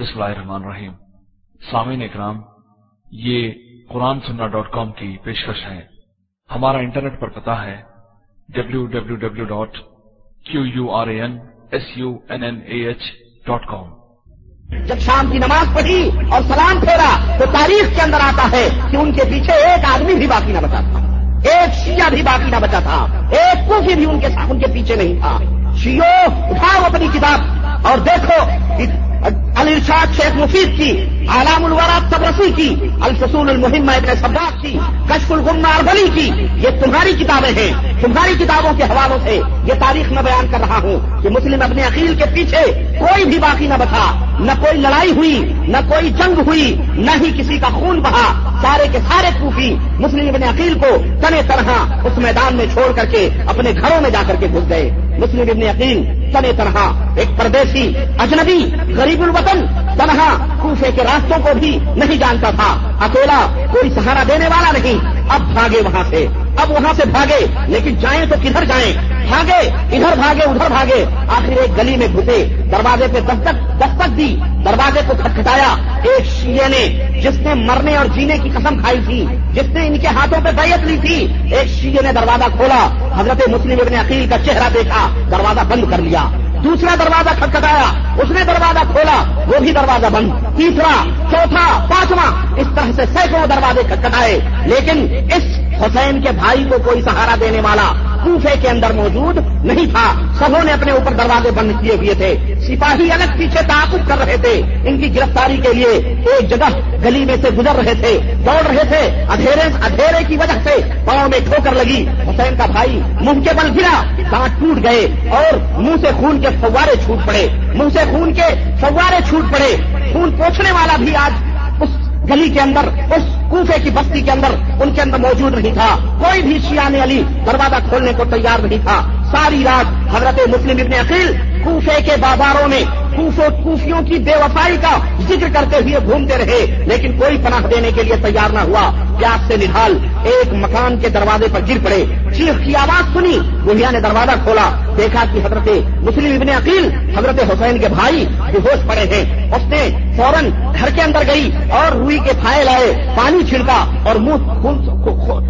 بسم اللہ الرحمن الرحیم۔ سامعین اکرام، یہ قرآن سننا ڈاٹ کام کی پیشکش ہے۔ ہمارا انٹرنیٹ پر پتا ہے W W W dot Q U R A N S U N N A H dot com جب شام کی نماز پڑھی اور سلام پھیرا تو تاریخ کے اندر آتا ہے کہ ان کے پیچھے ایک آدمی بھی باقی نہ بچا تھا۔ ایک شیعہ بھی باقی نہ بچا تھا۔ ایک کوفی بھی ان کے ساتھ ان کے پیچھے نہیں تھا۔ شیو اٹھاؤ اپنی کتاب اور دیکھو الرشاد شیخ مفید کی، علام الورات تبرسی کی، الفصول المحم ابن کی، کشف الغمہ اربلی کی، یہ تمہاری کتابیں ہیں۔ تمہاری کتابوں کے حوالوں سے یہ تاریخ میں بیان کر رہا ہوں کہ مسلم اپنے عقیل کے پیچھے کوئی بھی باقی نہ بتا نہ کوئی لڑائی ہوئی، نہ کوئی جنگ ہوئی، نہ ہی کسی کا خون بہا۔ سارے کے سارے کوفی مسلم ابن عقیل کو تنے طرح اس میدان میں چھوڑ کر کے اپنے گھروں میں جا کر کے گھس گئے۔ مسلم ابن عقیل تنے طرح ایک پردیسی، اجنبی، غریب الوطن، تنہا، کوفے کے راستوں کو بھی نہیں جانتا تھا۔ اکیلا کوئی سہارا دینے والا نہیں۔ اب بھاگے وہاں سے۔ اب وہاں سے بھاگے، لیکن جائیں تو کدھر جائیں؟ بھاگے، ادھر بھاگے ادھر بھاگے۔ آخر ایک گلی میں گھسے، دروازے پہ دستک دستک دی، دروازے کو کھٹکھٹایا۔ ایک شیعہ نے، جس نے مرنے اور جینے کی قسم کھائی تھی، جس نے ان کے ہاتھوں پہ بیعت لی تھی، ایک شیعہ نے دروازہ کھولا۔ حضرت مسلم ابن عقیل کا چہرہ دیکھا، دروازہ بند کر لیا۔ دوسرا دروازہ کھٹکھٹایا، اس نے دروازہ کھولا، وہ بھی دروازہ بند۔ تیسرا، چوتھا، پانچواں، اس طرح سے سینکڑوں دروازے کھٹکھٹائے۔ لیکن اس حسین کے بھائی کو کوئی سہارا دینے والا کوفے کے اندر موجود نہیں تھا۔ سبوں نے اپنے اوپر دروازے بند کیے ہوئے تھے۔ سپاہی الگ پیچھے تعاقب کر رہے تھے۔ ان کی گرفتاری کے لیے ایک جگہ گلی میں سے گزر رہے تھے۔ دوڑ رہے تھے۔ اندھیرے اندھیرے کی وجہ سے پاؤں میں ٹھوکر لگی۔ حسین کا بھائی منہ کے بل گرا۔ دانت ٹوٹ گئے اور منہ سے خون کے فوارے چھوٹ پڑے۔ منہ سے خون کے فوارے چھوٹ پڑے۔ خون پوچھنے والا بھی آج اس گلی کے اندر، اس کوفے کی بستی کے اندر ان کے اندر موجود نہیں تھا۔ کوئی بھی شیان علی دروازہ کھولنے کو تیار نہیں تھا۔ ساری رات حضرت مسلم ابن عقیل کوفے کے بازاروں میں کوفیوں کی بے وفائی کا ذکر کرتے ہوئے گھومتے رہے۔ لیکن کوئی پناہ دینے کے لیے تیار نہ ہوا۔ پیاس سے نڈال ایک مکان کے دروازے پر گر پڑے۔ چیخ کی آواز سنی۔ بڑھیا نے دروازہ کھولا۔ دیکھا کہ حضرت مسلم ابن عقیل، حضرت حسین کے بھائی بے ہوش پڑے ہیں۔ اس نے فوراً گھر کے اندر گئی اور روئی کے پھائے لائے پانی چھڑکا اور منہ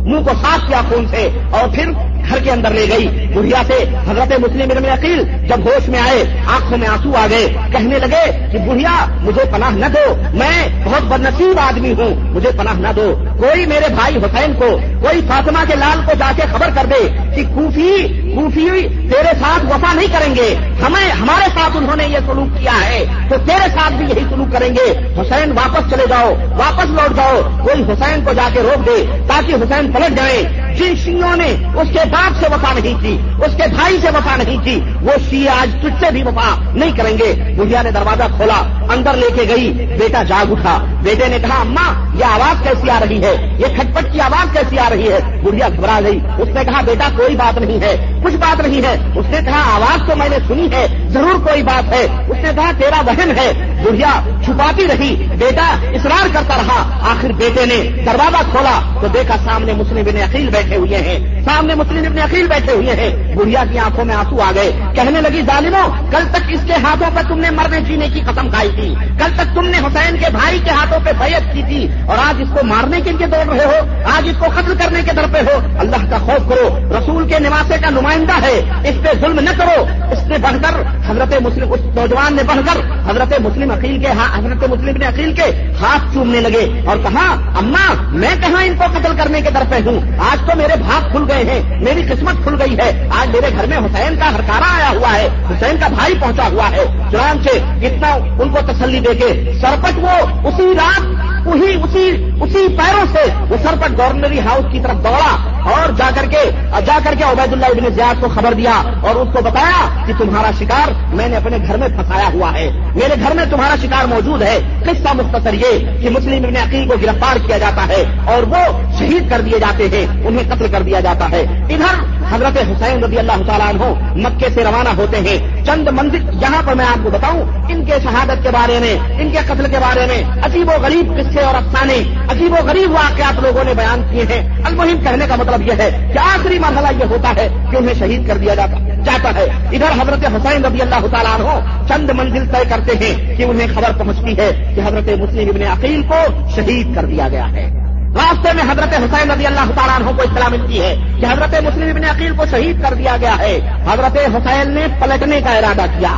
منہ کو صاف کیا خون سے اور پھر گھر کے اندر لے گئی۔ بڑھیا سے حضرت مسلم ابن عقیل جب ہوش میں آئے، آنکھوں میں آنسو آ گئے۔ کہنے لگے کہ بڑھیا، مجھے پناہ نہ دو۔ میں بہت بدنصیب آدمی ہوں، مجھے پناہ نہ دو۔ کوئی میرے بھائی حسین کو، کوئی فاطمہ کے لال کو جا کے خبر کر دے کہ کوفی کوفی تیرے ساتھ وفا نہیں کریں گے۔ ہمیں ہمارے ساتھ انہوں نے یہ سلوک کیا ہے۔ تو تیرے ساتھ بھی یہی سلوک کریں گے۔ حسین واپس چلے جاؤ۔ واپس لوٹ جاؤ۔ کوئی حسین کو جا کے روک دے تاکہ حسین پلٹ جائیں جن شیوں نے اس کے باپ سے وفا نہیں کی، اس کے بھائی سے وفا نہیں کی، وہ شی آج تجھ سے بھی وفا نہیں کریں گے۔ بڑھیا نے دروازہ کھولا، اندر لے کے گئی۔ بیٹا جاگ اٹھا۔ بیٹے نے کہا، اماں، یہ آواز کیسی آ رہی ہے؟ یہ کھٹپٹ کی آواز کیسی آ رہی ہے؟ بڑھیا گھبرا گئی۔ اس نے کہا، بیٹا، کوئی بات نہیں ہے۔ کچھ بات نہیں ہے۔ اس نے کہا، آواز تو میں نے سنی ہے، ضرور کوئی بات ہے۔ اس نے کہا، تیرا بہن ہے۔ بڑھیا چھپاتی رہی۔ بیٹا اصرار کرتا رہا۔ آخر بیٹے نے دروازہ کھولا تو دیکھا سامنے مسلم بن عقیل بیٹھے ہوئے ہیں۔ سامنے مسلم ابن عقیل بیٹھے ہوئے ہیں۔ بڑھیا کی آنکھوں میں آنسو آ گئے۔ کہنے لگی ظالموں کل تک اس کے ہاتھوں پر تم نے مرنے جینے کی قسم کھائی تھی۔ کل تک تم نے حسین کے بھائی کے ہاتھوں پہ بیعت کی تھی۔ اور آج اس کو مارنے کے لیے دوڑ رہے ہو۔ آج اس کو قتل کرنے کے در پہ ہو۔ اللہ کا خوف کرو۔ رسول کے نواسے کا نمائندہ ہے، اس پہ ظلم نہ کرو۔ اس نے بڑھ کر حضرت مسلم، اس نوجوان نے بڑھ کر حضرت مسلم عقیل کے ہاں، حضرت مسلم نے عقیل کے ہاتھ چومنے لگے اور کہا، اما، میں کہاں ان کو قتل کرنے کے در پہ ہوں؟ آج تو میرے بھاگ کھل گئے ہیں، میری قسمت کھل گئی ہے۔ آج میرے گھر میں حسین کا ہرکارا آیا ہوا ہے، حسین کا بھائی پہنچا ہوا ہے۔ چنانچہ اتنا ان کو تسلی دے کے سرپٹ وہ اسی رات وہی اسی اسی پیروں سے وہ سرپٹ گورنری ہاؤس کی طرف دوڑا۔ اور جا کر کے جا کر کے عبید اللہ ابن زیاد کو خبر دیا اور اس کو بتایا کہ تمہارا شکار میں نے اپنے گھر میں پھنسایا ہوا ہے۔ میرے گھر میں تمہارا شکار موجود ہے۔ قصہ مختصر یہ کہ مسلم ابن عقیل کو گرفتار کیا جاتا ہے اور وہ شہید کر دیے جاتے ہیں، انہیں قتل کر دیا جاتا ہے۔ ادھر حضرت حسین رضی اللہ تعالیٰ عنہ مکے سے روانہ ہوتے ہیں۔ چند منزل یہاں پر میں آپ کو بتاؤں، ان کے شہادت کے بارے میں، ان کے قتل کے بارے میں عجیب و غریب قصے اور افسانے، عجیب و غریب واقعات لوگوں نے بیان کیے ہیں۔ المہم کہنے کا مطلب مطلب یہ ہے کہ آخری مرحلہ یہ ہوتا ہے کہ انہیں شہید کر دیا جاتا جاتا ہے۔ ادھر حضرت حسین رضی اللہ تعالیٰ عنہ چند منزل طے کرتے ہیں کہ انہیں خبر پہنچتی ہے کہ حضرت مسلم ابن عقیل کو شہید کر دیا گیا ہے۔ راستے میں حضرت حسین رضی اللہ تعالیٰ عنہ کو اطلاع ملتی ہے کہ حضرت مسلم ابن عقیل کو شہید کر دیا گیا ہے۔ حضرت حسین نے پلٹنے کا ارادہ کیا۔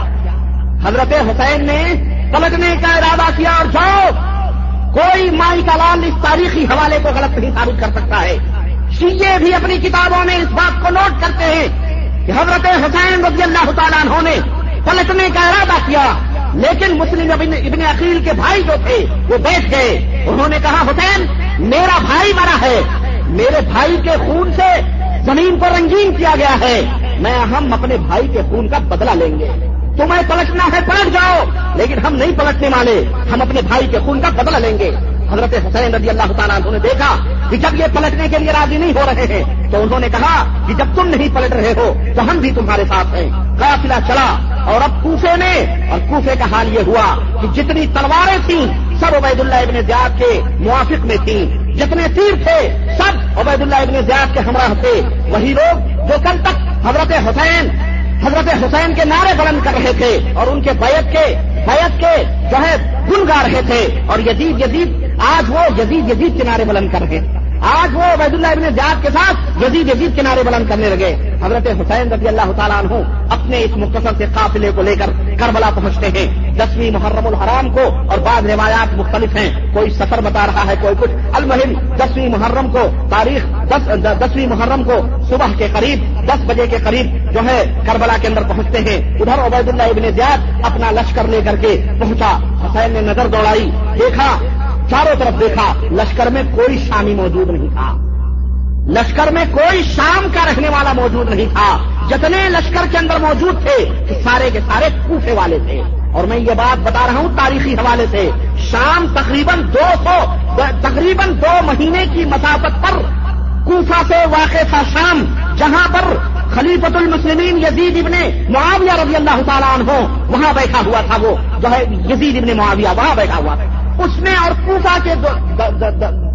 حضرت حسین نے پلٹنے کا ارادہ کیا اور جاؤ۔ کوئی مائی کا لال اس تاریخی حوالے کو غلط نہیں ثابت کر سکتا ہے۔ شیعے بھی اپنی کتابوں میں اس بات کو نوٹ کرتے ہیں کہ حضرت حسین رضی اللہ تعالیٰ عنہ نے پلٹنے کا ارادہ کیا، لیکن مسلم ابن عقیل کے بھائی جو تھے، وہ بیٹھ گئے۔ انہوں نے کہا، حسین، میرا بھائی مرا ہے۔ میرے بھائی کے خون سے زمین کو رنگین کیا گیا ہے۔ میں ہم اپنے بھائی کے خون کا بدلہ لیں گے۔ تمہیں پلٹنا ہے، پلٹ جاؤ۔ لیکن ہم نہیں پلٹنے والے۔ ہم اپنے بھائی کے خون کا بدلہ لیں گے۔ حضرت حسین رضی اللہ تعالیٰ انہوں نے دیکھا کہ جب یہ پلٹنے کے لیے راضی نہیں ہو رہے ہیں، تو انہوں نے کہا کہ جب تم نہیں پلٹ رہے ہو تو ہم بھی تمہارے ساتھ ہیں، قافلہ چلا اور اب کوفے میں، اور کوفے کا حال یہ ہوا کہ جتنی تلواریں تھیں، سب عبید اللہ ابن زیاد کے موافق میں تھیں۔ جتنے تیر تھے، سب عبید اللہ ابن زیاد کے ہمراہ تھے۔ وہی لوگ جو کل تک حضرت حسین حضرت حسین کے نعرے بلند کر رہے تھے اور ان کے بیت کے بیت کے جو ہے گن گا رہے تھے اور یزید یزید آج وہ یزید یزید کے نعرے بلند کر رہے تھے آج وہ عبید اللہ ابن زیاد کے ساتھ یزید یزید کنارے بلند کرنے لگے۔ حضرت حسین رضی اللہ تعالیٰ عنہ اپنے اس مختصر سے قافلے کو لے کر کربلا پہنچتے ہیں۔ دسویں محرم الحرام کو اور بعض روایات مختلف ہیں۔ کوئی سفر بتا رہا ہے، کوئی کچھ۔ المہم، دسویں محرم کو تاریخ دس، دسویں محرم کو صبح کے قریب، دس بجے کے قریب جو ہے کربلا کے اندر پہنچتے ہیں۔ ادھر عبید اللہ ابن زیاد اپنا لشکر لے کر کے پہنچا۔ حسین نے نظر دوڑائی، دیکھا چاروں طرف دیکھا، لشکر میں کوئی شامی موجود نہیں تھا۔ لشکر میں کوئی شام کا رہنے والا موجود نہیں تھا۔ جتنے لشکر کے اندر موجود تھے، سارے کے سارے کوفے والے تھے۔ اور میں یہ بات بتا رہا ہوں تاریخی حوالے سے، شام تقریباً دو سو، تقریباً دو مہینے کی مسافت پر کوفہ سے واقع تھا شام، جہاں پر خلیفت المسلمین یزید ابن معاویہ رضی اللہ تعالیٰ عنہ وہاں بیٹھا ہوا تھا وہ، جو ہے یزید ابن معاویہ وہاں بیٹھا ہوا تھا۔ اس میں اور کوفہ کے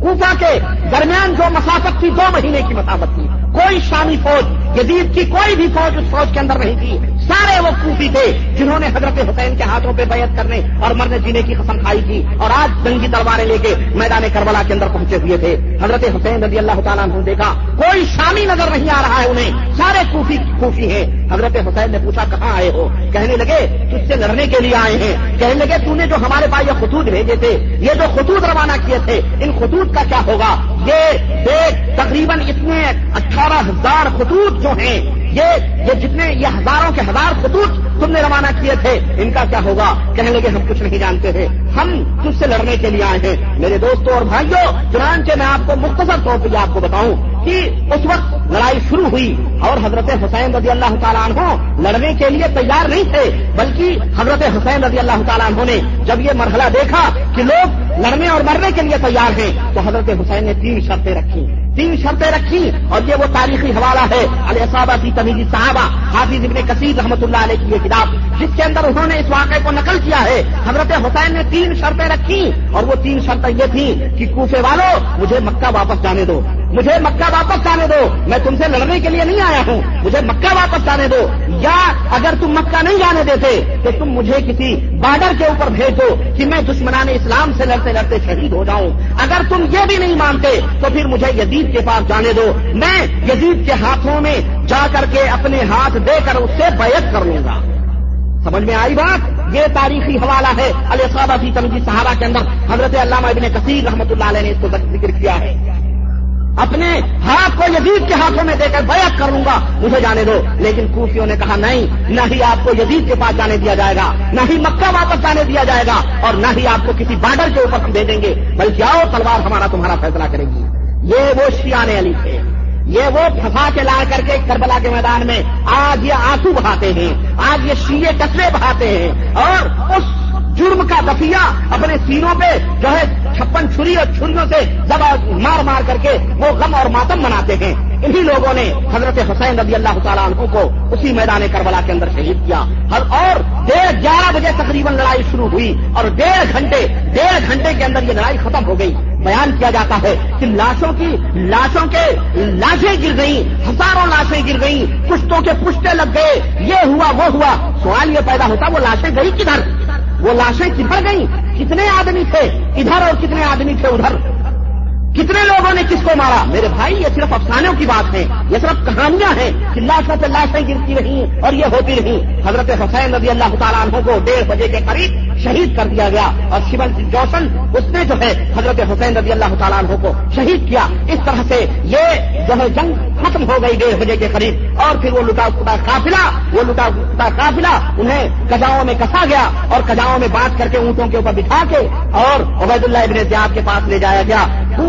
کوفہ کے درمیان جو مسافت تھی، دو مہینے کی مسافت تھی۔ کوئی شامی فوج، یزید کی کوئی بھی فوج اس فوج کے اندر نہیں تھی۔ سارے وہ کوفی تھے جنہوں نے حضرت حسین کے ہاتھوں پہ بیعت کرنے اور مرنے جینے کی قسم کھائی تھی۔ اور آج جنگی تلواریں لے کے میدان کربلا کے اندر پہنچے ہوئے تھے۔ حضرت حسین رضی اللہ تعالیٰ نے دیکھا، کوئی شامی نظر نہیں آ رہا ہے انہیں۔ سارے کوفی کوفی ہیں۔ حضرت حسین نے پوچھا، کہاں آئے ہو؟ کہنے لگے، تجھ سے لڑنے کے لیے آئے ہیں۔ کہنے لگے تو نے جو ہمارے پاس یہ خطوط بھیجے تھے، یہ جو خطوط روانہ کیے تھے، ان خطوط کا کیا ہوگا؟ یہ تقریباً اتنے اٹھارہ ہزار خطوط جو ہیں یہ یہ جتنے یہ ہزاروں کے ہزار خطوط تم نے روانہ کیے تھے۔ ان کا کیا ہوگا؟ کہنے لگے، ہم کچھ نہیں جانتے تھے ہم تجھ سے لڑنے کے لیے آئے ہیں۔ میرے دوستوں اور بھائیوں چنانچہ میں آپ کو مختصر طور پہ آپ کو بتاؤں کہ اس وقت لڑائی شروع ہوئی اور حضرت حسین رضی اللہ تعالیٰ عنہ لڑنے کے لیے تیار نہیں تھے، بلکہ حضرت حسین رضی اللہ تعالیٰ عنہ نے جب یہ مرحلہ دیکھا کہ لوگ لڑنے اور مرنے کے لیے تیار ہیں، تو حضرت حسین نے تین شرطیں رکھی تین شرطیں رکھی اور یہ وہ تاریخی حوالہ ہے۔ علیہ صحابہ کی تمیزی صحابہ، حافظ ابن کثیر رحمۃ اللہ علیہ کی یہ کتاب جس کے اندر انہوں نے اس واقعے کو نقل کیا ہے۔ حضرت حسین نے تین شرطیں رکھی اور وہ تین شرطیں یہ تھیں کہ کوفے والوں مجھے مکہ واپس جانے دو۔ مجھے مکہ واپس جانے دو۔ میں تم سے لڑنے کے لیے نہیں آیا ہوں۔ مجھے مکہ واپس جانے دو۔ یا اگر تم مکہ نہیں جانے دیتے تو تم مجھے کسی بارڈر کے اوپر بھیج دو کہ میں دشمنان اسلام سے لڑتے لڑتے شہید ہو جاؤں۔ اگر تم یہ بھی نہیں مانتے تو پھر مجھے یزید کے پاس جانے دو۔ میں یزید کے ہاتھوں میں جا کر کے اپنے ہاتھ دے کر اس سے بیعت کر لوں گا۔ سمجھ میں آئی بات؟ یہ تاریخی حوالہ ہے علیہ صاحبہ کی تنگی صحابہ کے اندر۔ حضرت علامہ ابن کثیر رحمۃ اللہ علیہ نے اس کو ذکر کیا ہے۔ اپنے ہاتھ کو یزید کے ہاتھوں میں دے کر بیعت کر لوں گا، مجھے جانے دو۔ لیکن کوفیوں نے کہا، نہیں، نہ ہی آپ کو یزید کے پاس جانے دیا جائے گا، نہ ہی مکہ واپس جانے دیا جائے گا، اور نہ ہی آپ کو کسی بارڈر کے اوپر ہم دے دیں گے، بلکہ آؤ، تلوار ہمارا تمہارا فیصلہ کرے گی۔ یہ وہ شیان علی تھے۔ یہ وہ پھنسا کے لا کر کے کربلا کے میدان میں آج یہ آنسو بہاتے ہیں، آج یہ شیے کچرے بہاتے ہیں اور اس جرم کا دفیہ اپنے سینوں پہ جو ہے چھپن چھری اور چھریوں سے زبا مار مار کر کے وہ غم اور ماتم مناتے ہیں۔ انہی لوگوں نے حضرت حسین رضی اللہ تعالیٰ عنہ کو اسی میدان کربلا کے اندر شہید کیا۔ اور ڈیڑھ گیارہ بجے تقریباً لڑائی شروع ہوئی اور ڈیڑھ گھنٹے ڈیڑھ گھنٹے کے اندر یہ لڑائی ختم ہو گئی۔ بیان کیا جاتا ہے کہ لاشوں کی لاشوں کے لاشیں گر گئیں، ہزاروں لاشیں گر گئیں، پشتوں کے پشتے لگ گئے۔ یہ ہوا، وہ ہوا۔ سوال یہ پیدا ہوتا، وہ لاشیں گئی کدھر؟ وہ لاشیں کدھر گئیں کتنے آدمی تھے؟ ادھر اور کتنے آدمی تھے؟ ادھر۔ کتنے لوگوں نے کس کو مارا؟ میرے بھائی، یہ صرف افسانوں کی بات ہے، یہ صرف کہانیاں ہیں۔ کہ لاشوں سے لاشیں گرتی رہی اور یہ ہوتی رہی۔ حضرت حسین رضی اللہ تعالیٰ عنہ کو ڈیڑھ بجے کے قریب شہید کر دیا گیا اور شیون جی جوشن، اس نے جو ہے حضرت حسین رضی اللہ تعالیٰ عنہ کو شہید کیا۔ اس طرح سے یہ جو ہے جنگ ختم ہو گئی ڈیڑھ بجے کے قریب۔ اور پھر وہ لٹا پٹا قافلہ، وہ لٹا پٹا قافلہ انہیں کجاؤں میں کسا گیا اور کجاؤں میں بانٹ کر کے اونٹوں کے اوپر بٹھا کے اور عبید اللہ ابن زیاد کے پاس لے جایا گیا۔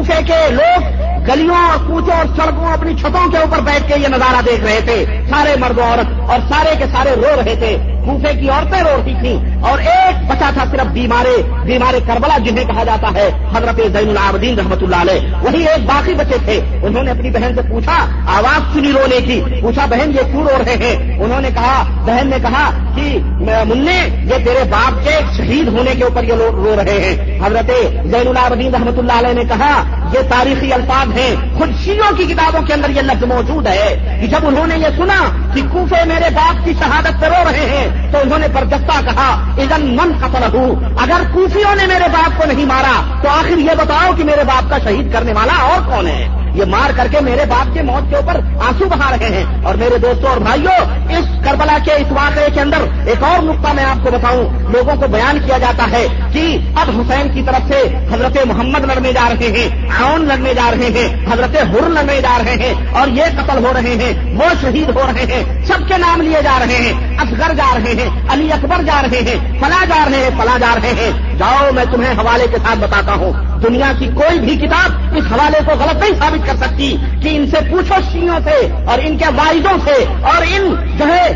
کوفے کے لوگ گلیوں اور کوچوں اور سڑکوں اپنی چھتوں کے اوپر بیٹھ کے یہ نظارہ دیکھ رہے تھے۔ سارے مرد عورت اور سارے کے سارے رو رہے تھے۔ کوفے کی عورتیں رو رہی تھیں اور ایک بچا تھا صرف بیمارے بیمارے کربلا جنہیں کہا جاتا ہے، حضرت زین العابدین رحمت اللہ علیہ۔ وہی ایک باقی بچے تھے۔ انہوں نے اپنی بہن سے پوچھا، آواز سنی رونے کی۔ پوچھا، بہن یہ کیوں رو رہے ہیں؟ انہوں نے کہا، بہن نے کہا کہ منہ یہ تیرے باپ کے شہید ہونے کے اوپر یہ رو رہے ہیں۔ حضرت زین العابدین رحمت اللہ علیہ نے کہا، یہ تاریخی الفاظ ہیں۔ خود شیعوں کی کتابوں کے اندر یہ لفظ موجود ہے کہ جب انہوں نے یہ سنا کہ کوفے میرے باپ کی شہادت پہ رو رہے ہیں، تو انہوں نے پرجستہ کہا ادن من قتل اگر کوفیوں نے میرے باپ کو نہیں مارا، تو آخر یہ بتاؤ کہ میرے باپ کا شہید کرنے والا اور کون ہے؟ یہ مار کر کے میرے باپ کے موت کے اوپر آنسو بہا رہے ہیں۔ اور میرے دوستوں اور بھائیوں، اس کربلا کے، اس واقعے کے اندر ایک اور نقطہ میں آپ کو بتاؤں۔ لوگوں کو بیان کیا جاتا ہے کہ اب حسین کی طرف سے حضرت محمد لڑنے جا رہے ہیں آؤن لڑنے جا رہے ہیں، حضرت ہر لڑنے جا رہے ہیں اور یہ قتل ہو رہے ہیں، وہ شہید ہو رہے ہیں، سب کے نام لیے جا رہے ہیں۔ اصغر جا رہے ہیں، علی اکبر جا رہے ہیں، فلاں جا رہے ہیں، فلاں جا رہے ہیں۔ جاؤ، میں تمہیں حوالے کے ساتھ بتاتا ہوں۔ دنیا کی کوئی بھی کتاب اس حوالے کو غلط نہیں ثابت کر سکتی کہ ان سے پوچھو شیوں سے اور ان کے واحدوں سے اور ان جو ہے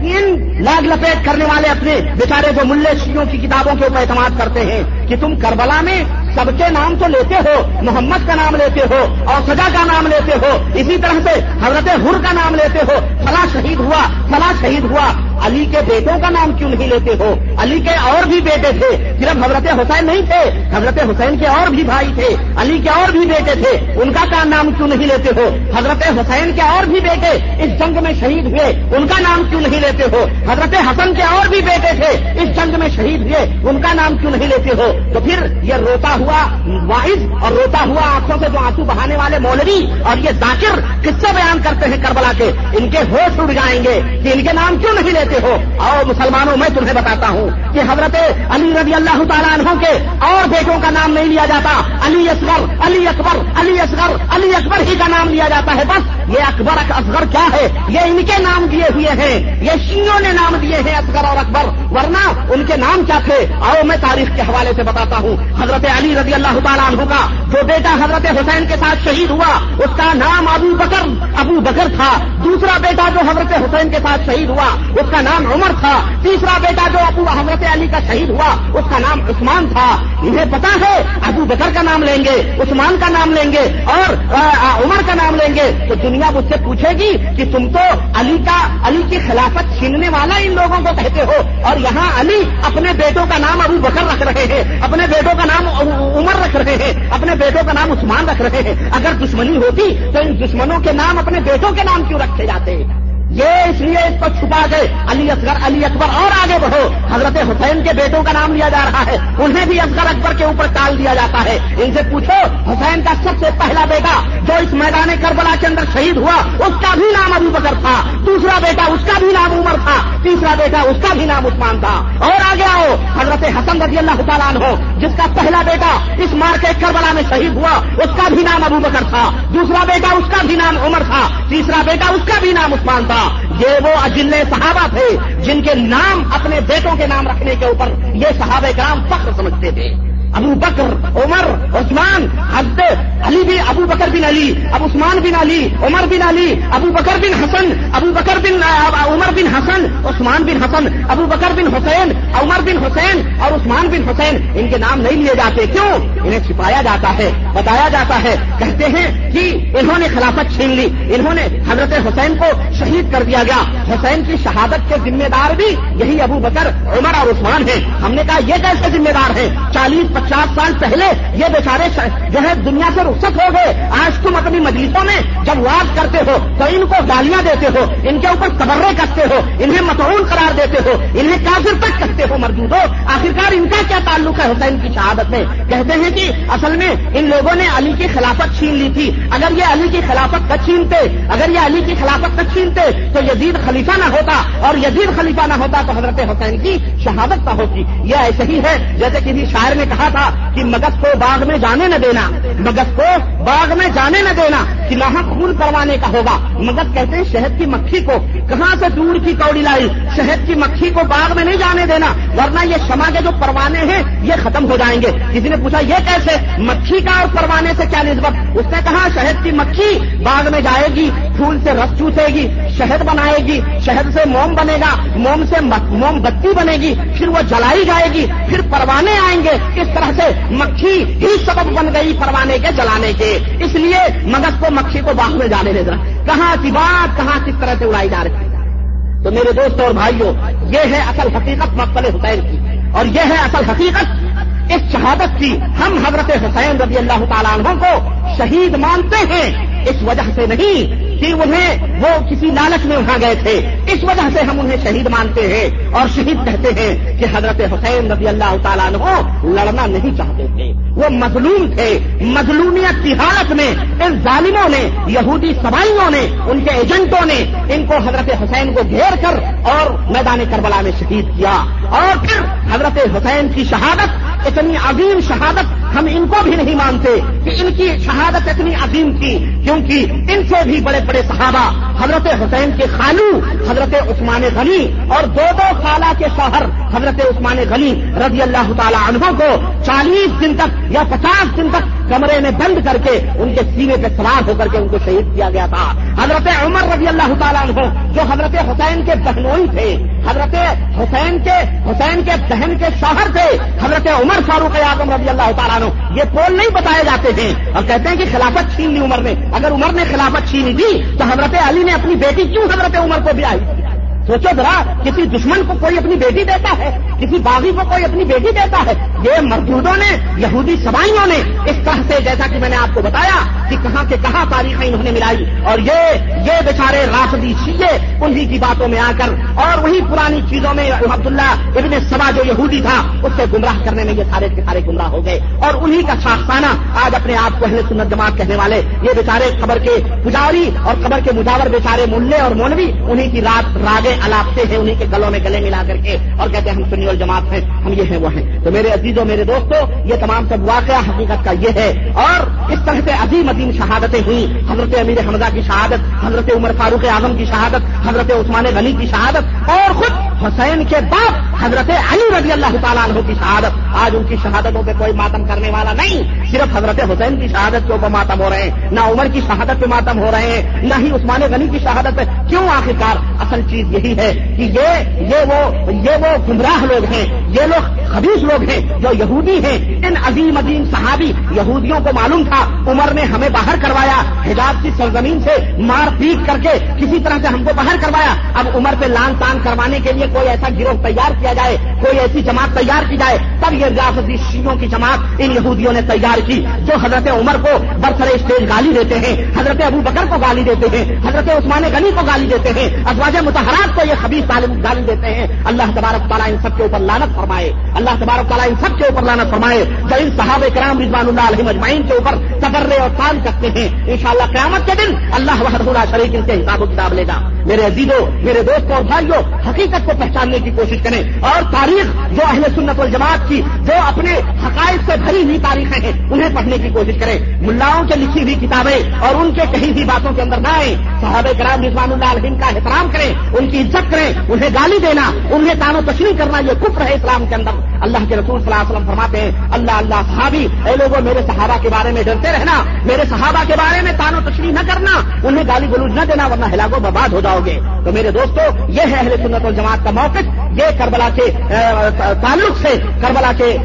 ان لاگ لپیٹ کرنے والے اپنے بیچارے جو ملے شیوں کی کتابوں کے اوپر اعتماد کرتے ہیں کہ تم کربلا میں سب کے نام تو لیتے ہو، محمد کا نام لیتے ہو اور سجا کا نام لیتے ہو۔ اسی طرح سے حضرت ہر کا نام لیتے ہو۔ فلاں شہید ہوا، فلاں شہید ہوا۔ علی کے بیٹوں کا نام کیوں نہیں لیتے ہو؟ علی کے اور بھی بیٹے تھے، صرف حضرت حسین نہیں تھے، حضرت حسین کے اور بھی بھائی تھے، علی کے اور بھی بیٹے تھے۔ ان کا کا نام کیوں نہیں لیتے ہو؟ حضرت حسین کے اور بھی بیٹے اس جنگ میں شہید ہوئے، ان کا نام کیوں نہیں لیتے ہو؟ حضرت حسن کے اور بھی بیٹے تھے، اس جنگ میں شہید ہوئے، ان کا نام کیوں نہیں لیتے ہو؟ تو پھر یہ روتا ہوا واحد اور روتا ہوا آنکھوں سے جو آنسو بہانے والے مولوی اور یہ ذاکر کس سے بیان کرتے ہیں کربلا کے، ان کے ہوش اڑ جائیں گے کہ ان کے نام کیوں نہیں لیتے ہو؟ اور مسلمانوں، میں تمہیں بتاتا ہوں کہ حضرت علی رضی اللہ تعالیٰ عنہ کے اور بیٹوں کا نام نہیں لیا جاتا۔ علی اصغر، علی اکبر، علی اصغر، علی اکبر ہی کا نام لیا جاتا ہے۔ بس یہ اکبر، اصغر کیا ہے؟ یہ ان کے نام دیے ہوئے ہیں۔ یہ شیوں نے نام دیے ہیں اصغر اور اکبر، ورنہ ان کے نام کیا تھے؟ آؤ میں تاریخ کے حوالے سے بتاتا ہوں۔ حضرت علی رضی اللہ تعالیٰ عنہ کا جو بیٹا حضرت حسین کے ساتھ شہید ہوا، اس کا نام ابو بکر ابو بکر تھا۔ دوسرا بیٹا جو حضرت حسین کے ساتھ شہید ہوا، اس کا نام عمر تھا۔ تیسرا بیٹا جو ابو حضرت علی کا شہید ہوا، اس کا نام عثمان تھا۔ انہیں پتا ہے، ابو بکر کا نام لیں گے، عثمان کا نام لیں گے اور عمر کا نام لیں گے۔ تو دنیا مجھ سے پوچھے گی کہ تم تو علی کا علی کی خلافت چھیننے والا ان لوگوں کو کہتے ہو۔ اور یہاں علی اپنے بیٹوں کا نام ابو بکر رکھ رہے ہیں۔ اپنے بیٹوں کا نام عمر رکھ رہے ہیں، اپنے بیٹوں کا نام عثمان رکھ رہے ہیں۔ اگر دشمنی ہوتی تو ان دشمنوں کے نام اپنے بیٹوں کے نام کیوں رکھے جاتے؟ ہیں یہ اس لیے اس کو چھپا گئے علی اصغر علی اکبر اور آگے بڑھو۔ حضرت حسین کے بیٹوں کا نام لیا جا رہا ہے۔ انہیں بھی اصغر اکبر کے اوپر ٹال دیا جاتا ہے۔ ان سے پوچھو، حسین کا سب سے پہلا بیٹا جو اس میدان کربلا کے اندر شہید ہوا، اس کا بھی نام ابو بکر تھا۔ دوسرا بیٹا اس کا بھی نام عمر تھا۔ تیسرا بیٹا اس کا بھی نام عثمان تھا۔ اور آگے آؤ، حضرت حسن رضی اللہ تعالیٰ ہو جس کا پہلا بیٹا اس مار کے کربلا میں شہید ہوا، اس کا بھی نام ابو بکر تھا۔ دوسرا بیٹا اس کا بھی نام عمر تھا۔ تیسرا بیٹا اس کا بھی نام عثمان تھا۔ یہ وہ اجل صحابہ تھے جن کے نام اپنے بیٹوں کے نام رکھنے کے اوپر یہ صحابہ کرام فخر سمجھتے تھے۔ ابو بکر، عمر، عثمان حضرت علی بھی ابو بکر بن علی اب عثمان بن علی، عمر بن علی، ابو بکر بن حسن، ابو بکر بن عمر بن حسن، عثمان بن حسن، ابو بکر بن حسین، عمر بن حسین اور عثمان بن حسین، ان کے نام نہیں لیے جاتے۔ کیوں؟ انہیں چھپایا جاتا ہے، بتایا جاتا ہے۔ کہتے ہیں کہ انہوں نے خلافت چھین لی۔ انہوں نے حضرت حسین کو شہید کر دیا گیا۔ حسین کی شہادت کے ذمہ دار بھی یہی ابو بکر، عمر اور عثمان ہیں۔ ہم نے کہا، یہ کیسے ذمہ دار ہیں؟ چالیس پچاس سال پہلے یہ بیچارے جو ہے دنیا سے رخصت ہو گئے۔ آج تم اپنی مجلسوں میں جب واز کرتے ہو تو ان کو گالیاں دیتے ہو، ان کے اوپر تبرے کرتے ہو، انہیں متعون قرار دیتے ہو، انہیں کافر تک کہتے ہو مردود ہو آخرکار ان کا کیا تعلق ہے حسین کی شہادت میں؟ کہتے ہیں کہ اصل میں ان لوگوں نے علی کی خلافت چھین لی تھی۔ اگر یہ علی کی خلافت نہ چھینتے، اگر یہ علی کی خلافت نہ چھینتے، تو یزید خلیفہ نہ ہوتا۔ اور یزید خلیفہ نہ ہوتا تو حضرت حسین کی شہادت نہ ہوتی۔ یہ ایسے ہی ہے، جیسے کسی شاعر نے کہا تھا کہ مگز کو باغ میں جانے نہ دینا مگز کو باغ میں جانے نہ دینا کہ وہاں خون کروانے کا ہوگا۔ مگز کہتے ہیں شہد کی مکھی کو، کہاں سے دور کی کوڑی لائی؟ شہد کی مکھی کو باغ میں نہیں جانے دینا، ورنہ یہ شما کے جو پروانے ہیں، یہ ختم ہو جائیں گے۔ کسی نے پوچھا، یہ کیسے؟ مکھی کا اور پروانے سے کیا نسبت؟ اس نے کہا، شہد کی مکھی باغ میں جائے گی، پھول سے رس چوسے گی، شہد بنائے گی، شہد سے موم بنے گا، موم سے موم بتی بنے گی، پھر وہ جلائی جائے گی، پھر پروانے آئیں گے۔ اس طرح سے مکھی ہی سبب بن گئی پروانے کے، جلانے کے۔ اس لیے مگز کو، مکھی کو باغ میں جانے دے رہا کہاں کی بات، کہاں کس طرح سے اڑائی جا رہی تو میرے دوستوں اور بھائیوں یہ ہے اصل حقیقت مقبل حسین کی۔ اور یہ ہے اصل حقیقت اس شہادت کی۔ ہم حضرت حسین رضی اللہ تعالیٰ عنہ کو شہید مانتے ہیں۔ اس وجہ سے نہیں کہ انہیں وہ کسی لالچ میں وہاں گئے تھے۔ اس وجہ سے ہم انہیں شہید مانتے ہیں اور شہید کہتے ہیں کہ حضرت حسین رضی اللہ تعالیٰ عنہ لڑنا نہیں چاہتے تھے۔ وہ مظلوم تھے۔ مظلومیت کی حالت میں ان ظالموں نے، یہودی سوائیوں نے، ان کے ایجنٹوں نے ان کو حضرت حسین کو گھیر کر اور میدان کربلا میں شہید کیا۔ اور پھر حضرت حسین کی شہادت، اتنی عظیم شہادت ہم ان کو بھی نہیں مانتے کہ ان کی شہادت اتنی عظیم تھی، کیونکہ ان سے بھی بڑے بڑے صحابہ حضرت حسین کے خالو، حضرت عثمان غنی اور دو دو سالہ کے شوہر حضرت عثمان غنی رضی اللہ تعالی عنہ کو چالیس دن تک یا پچاس دن تک کمرے میں بند کر کے ان کے سینے پہ سوار ہو کر کے ان کو شہید کیا گیا تھا۔ حضرت عمر رضی اللہ تعالیٰ عنہ جو حضرت حسین کے بہنوئی تھے، حضرت حسین کے حسین کے بہن کے شوہر تھے، حضرت عمر فاروق اعظم رضی اللہ تعالیٰ عنہ، یہ پول نہیں بتائے جاتے ہیں؟ اور کہتے ہیں کہ خلافت چھین لی عمر نے۔ اگر عمر نے خلافت چھینی تھی تو حضرت علی نے اپنی بیٹی کیوں حضرت عمر کو بیائی سوچو ذرا، کسی دشمن کو کوئی اپنی بیٹی دیتا ہے، کسی باغی کو کوئی اپنی بیٹی دیتا ہے، یہ مردودوں نے، یہودی سوائیوں نے اس طرح سے جیسا کہ میں نے آپ کو بتایا کہ کہاں کے کہاں تاریخیں انہوں نے ملائی۔ اور یہ یہ بیچارے رافدی شیے انہی کی باتوں میں آ کر، اور وہی پرانی چیزوں میں عبداللہ ابن سبا جو یہودی تھا، اس سے گمراہ کرنے میں یہ سارے کے سارے گمراہ ہو گئے۔ اور انہی کا شاخانہ آج اپنے آپ کو اہل سنت جماعت کہنے والے، یہ بیچارے خبر کے پجاری اور خبر کے مجاور بیچارے ملے اور مولوی، انہی کی رات راگے الاپتے ہیں انہیں کے گلوں میں گلے ملا کر کے اور کہتے ہیں، ہم سنی اور جماعت ہیں، ہم یہ ہیں، وہ ہیں۔ تو میرے عزیزوں، میرے دوستوں، یہ تمام سب واقعہ حقیقت کا یہ ہے۔ اور اس طرح سے عظیم عظیم شہادتیں ہوئی حضرت امیر حمزہ کی شہادت، حضرت عمر فاروق اعظم کی شہادت، حضرت عثمان غنی کی شہادت اور خود حسین کے باپ حضرت علی رضی اللہ تعالیٰ عنہ کی شہادت۔ آج ان کی شہادتوں پہ کوئی ماتم کرنے والا نہیں۔ صرف حضرت حسین کی شہادت کے اوپر ماتم ہو رہے ہیں۔ نہ عمر کی شہادت پہ ماتم ہو رہے ہیں، نہ ہی عثمان غنی کی شہادت پہ۔ کیوں آخرکار؟ اصل چیز یہ یہی ہے کہ یہ یہ وہ یہ وہ گمراہ لوگ ہیں، یہ لوگ خبیص لوگ ہیں جو یہودی ہیں۔ ان عظیم عظیم صحابی یہودیوں کو معلوم تھا۔ عمر نے ہمیں باہر کروایا، حجاب کی سرزمین سے مار پیٹ کر کے کسی طرح سے ہم کو باہر کروایا۔ اب عمر پہ لان تان کروانے کے لیے کوئی ایسا گروہ تیار کیا جائے، کوئی ایسی جماعت تیار کی جائے، تب یہ ریاستی شیوں کی جماعت ان یہودیوں نے تیار کی جو حضرت عمر کو برسر اسٹیج گالی دیتے ہیں، حضرت ابو بکر کو گالی دیتے ہیں، حضرت عثمان غنی کو گالی دیتے ہیں، ازواج متحرات کو یہ خبیص گالی دیتے ہیں، اللہ تبارک تعالیٰ ان سب کے اوپر لانت فرمائے، اللہ تبارک تعالیٰ ان سب کے اوپر لانا فرمائے۔ جو ان صحاب کرام رضوان اللہ علیہ مجمعین کے اوپر تبرے اور کام کرتے ہیں، انشاءاللہ قیامت کے دن اللہ وحد اللہ شریک ان سے حساب و کتاب لے گا۔ میرے عزیزوں میرے دوستوں اور بھائیوں حقیقت کو پہچاننے کی کوشش کریں۔ اور تاریخ جو اہل سنت والجماعت کی، جو اپنے حقائق سے بھری ہوئی تاریخیں ہیں، انہیں پڑھنے کی کوشش کریں۔ ملاؤں کے لکھی ہوئی کتابیں اور ان کے کہیں بھی باتوں کے اندر نہ آئیں۔ صحابہ کرام رضوان اللہ علیہ کا احترام کریں، ان کی عزت کریں انہیں گالی دینا، انہیں تانو تشریح کرنا، یہ کفر ہے اسلام کے اندر۔ اللہ کے رسول صلی اللہ علیہ وسلم فرماتے ہیں، اللہ اللہ صحابی، اے لوگوں میرے صحابہ کے بارے میں ڈرتے رہنا، میرے صحابہ کے بارے میں تانو تشریح نہ کرنا، انہیں گالی گلوج نہ دینا، ورنہ ہلاکو برباد ہو جاؤ گے۔ تو میرے دوستو، یہ ہے اہل سنت الجماعت کا موقف، یہ کربلا کے تعلق سے، کربلا کے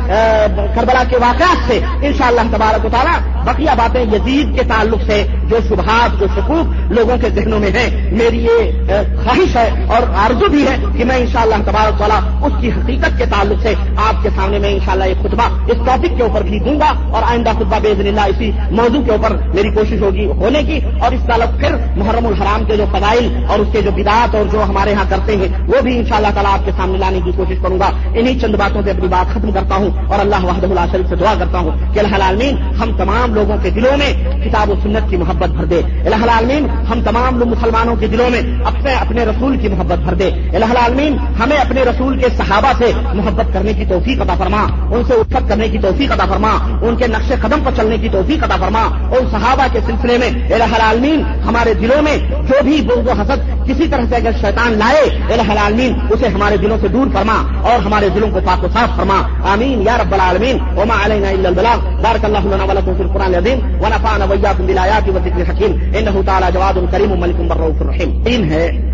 کربلا کے واقعات سے۔ انشاءاللہ تبارک و تعالیٰ، بقیہ باتیں یزید کے تعلق سے، جو شبہات، جو شکوک لوگوں کے ذہنوں میں ہیں، میری یہ خواہش ہے اور آرزو بھی ہے کہ میں انشاءاللہ تبارک تعالیٰ اس کی حقیقت کے تعلق سے آپ کے سامنے میں انشاءاللہ ایک خطبہ اس ٹاپک کے اوپر بھی دوں گا اور آئندہ خطبہ بے اللہ اسی موضوع کے اوپر میری کوشش ہوگی ہونے کی اور اس تعلق پھر محرم الحرام کے جو فضائل اور اس کے جو بدعات اور جو ہمارے ہاں کرتے ہیں وہ بھی انشاءاللہ شاء تعالیٰ آپ کے سامنے لانے کی کوشش کروں گا انہیں چند باتوں سے اپنی بات ختم کرتا ہوں اور اللہ وحد اللہ شریف سے دعا کرتا ہوں کہ اللہ العالمین ہم تمام لوگوں کے دلوں میں کتاب و سنت کی محبت بھر دے۔ اللہ العالمین ہم تمام لوگ مسلمانوں کے دلوں میں اپنے اپنے رسول کی محبت محبت بھر دے۔ اللہ العالمین، ہمیں اپنے رسول کے صحابہ سے محبت کرنے کی توفیق عطا فرما۔ ان سے اٹھت کرنے کی توفیق عطا فرما۔ ان کے نقش قدم پر چلنے کی توفیق عطا فرما۔ اور صحابہ کے سلسلے میں، الہ العالمین، ہمارے دلوں میں جو بھی بغض و حسد کسی طرح سے اگر شیطان لائے، الہ العالمین، اسے ہمارے دلوں سے دور فرما اور ہمارے دلوں کو پاک و صاف فرما۔ آمین، یا رب العالمین۔ وما علینا الا البلاغ۔ بارک اللہ لنا ولکم فی القرآن العظیم۔ ونفعنا ویاکم بالآیات والذکر الحکیم۔ انه تعالی جواد کریم ملک بالرؤوف الرحیم۔ تین ہے۔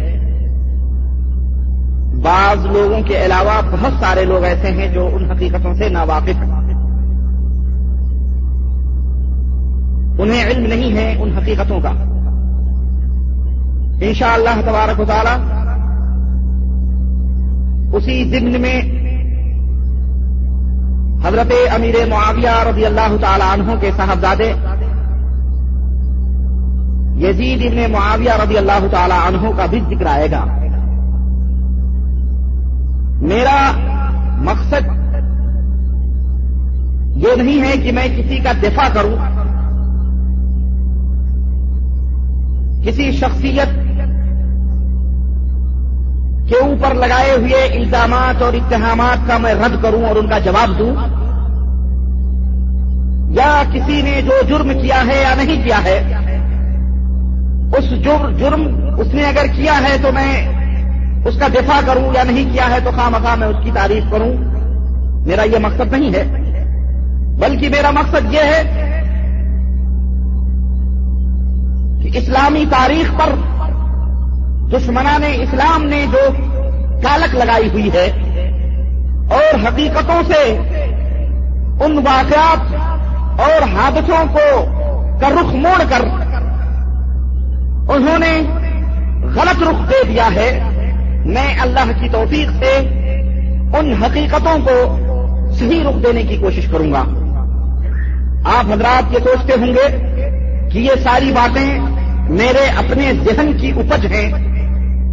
بعض لوگوں کے علاوہ بہت سارے لوگ ایسے ہیں جو ان حقیقتوں سے ناواقف ہیں۔ انہیں علم نہیں ہے ان حقیقتوں کا۔ انشاءاللہ اللہ تبارک و تعالی اسی ضمن میں حضرت امیر معاویہ رضی اللہ تعالی عنہ کے صاحبزادے یزید ابن معاویہ رضی اللہ تعالی عنہ کا بھی ذکر آئے گا۔ میرا مقصد یہ نہیں ہے کہ میں کسی کا دفاع کروں، کسی شخصیت کے اوپر لگائے ہوئے الزامات اور اتحامات کا میں رد کروں اور ان کا جواب دوں، یا کسی نے جو جرم کیا ہے یا نہیں کیا ہے، اس جرم اس نے اگر کیا ہے تو میں اس کا دفاع کروں یا نہیں کیا ہے تو خواہ مخواہ میں اس کی تعریف کروں۔ میرا یہ مقصد نہیں ہے۔ بلکہ میرا مقصد یہ ہے کہ اسلامی تاریخ پر دشمنان اسلام نے جو کالک لگائی ہوئی ہے اور حقیقتوں سے ان واقعات اور حادثوں کو کا رخ موڑ کر انہوں نے غلط رخ دے دیا ہے میں اللہ کی توفیق سے ان حقیقتوں کو صحیح رخ دینے کی کوشش کروں گا۔ آپ حضرات یہ سوچتے ہوں گے کہ یہ ساری باتیں میرے اپنے ذہن کی اپج ہیں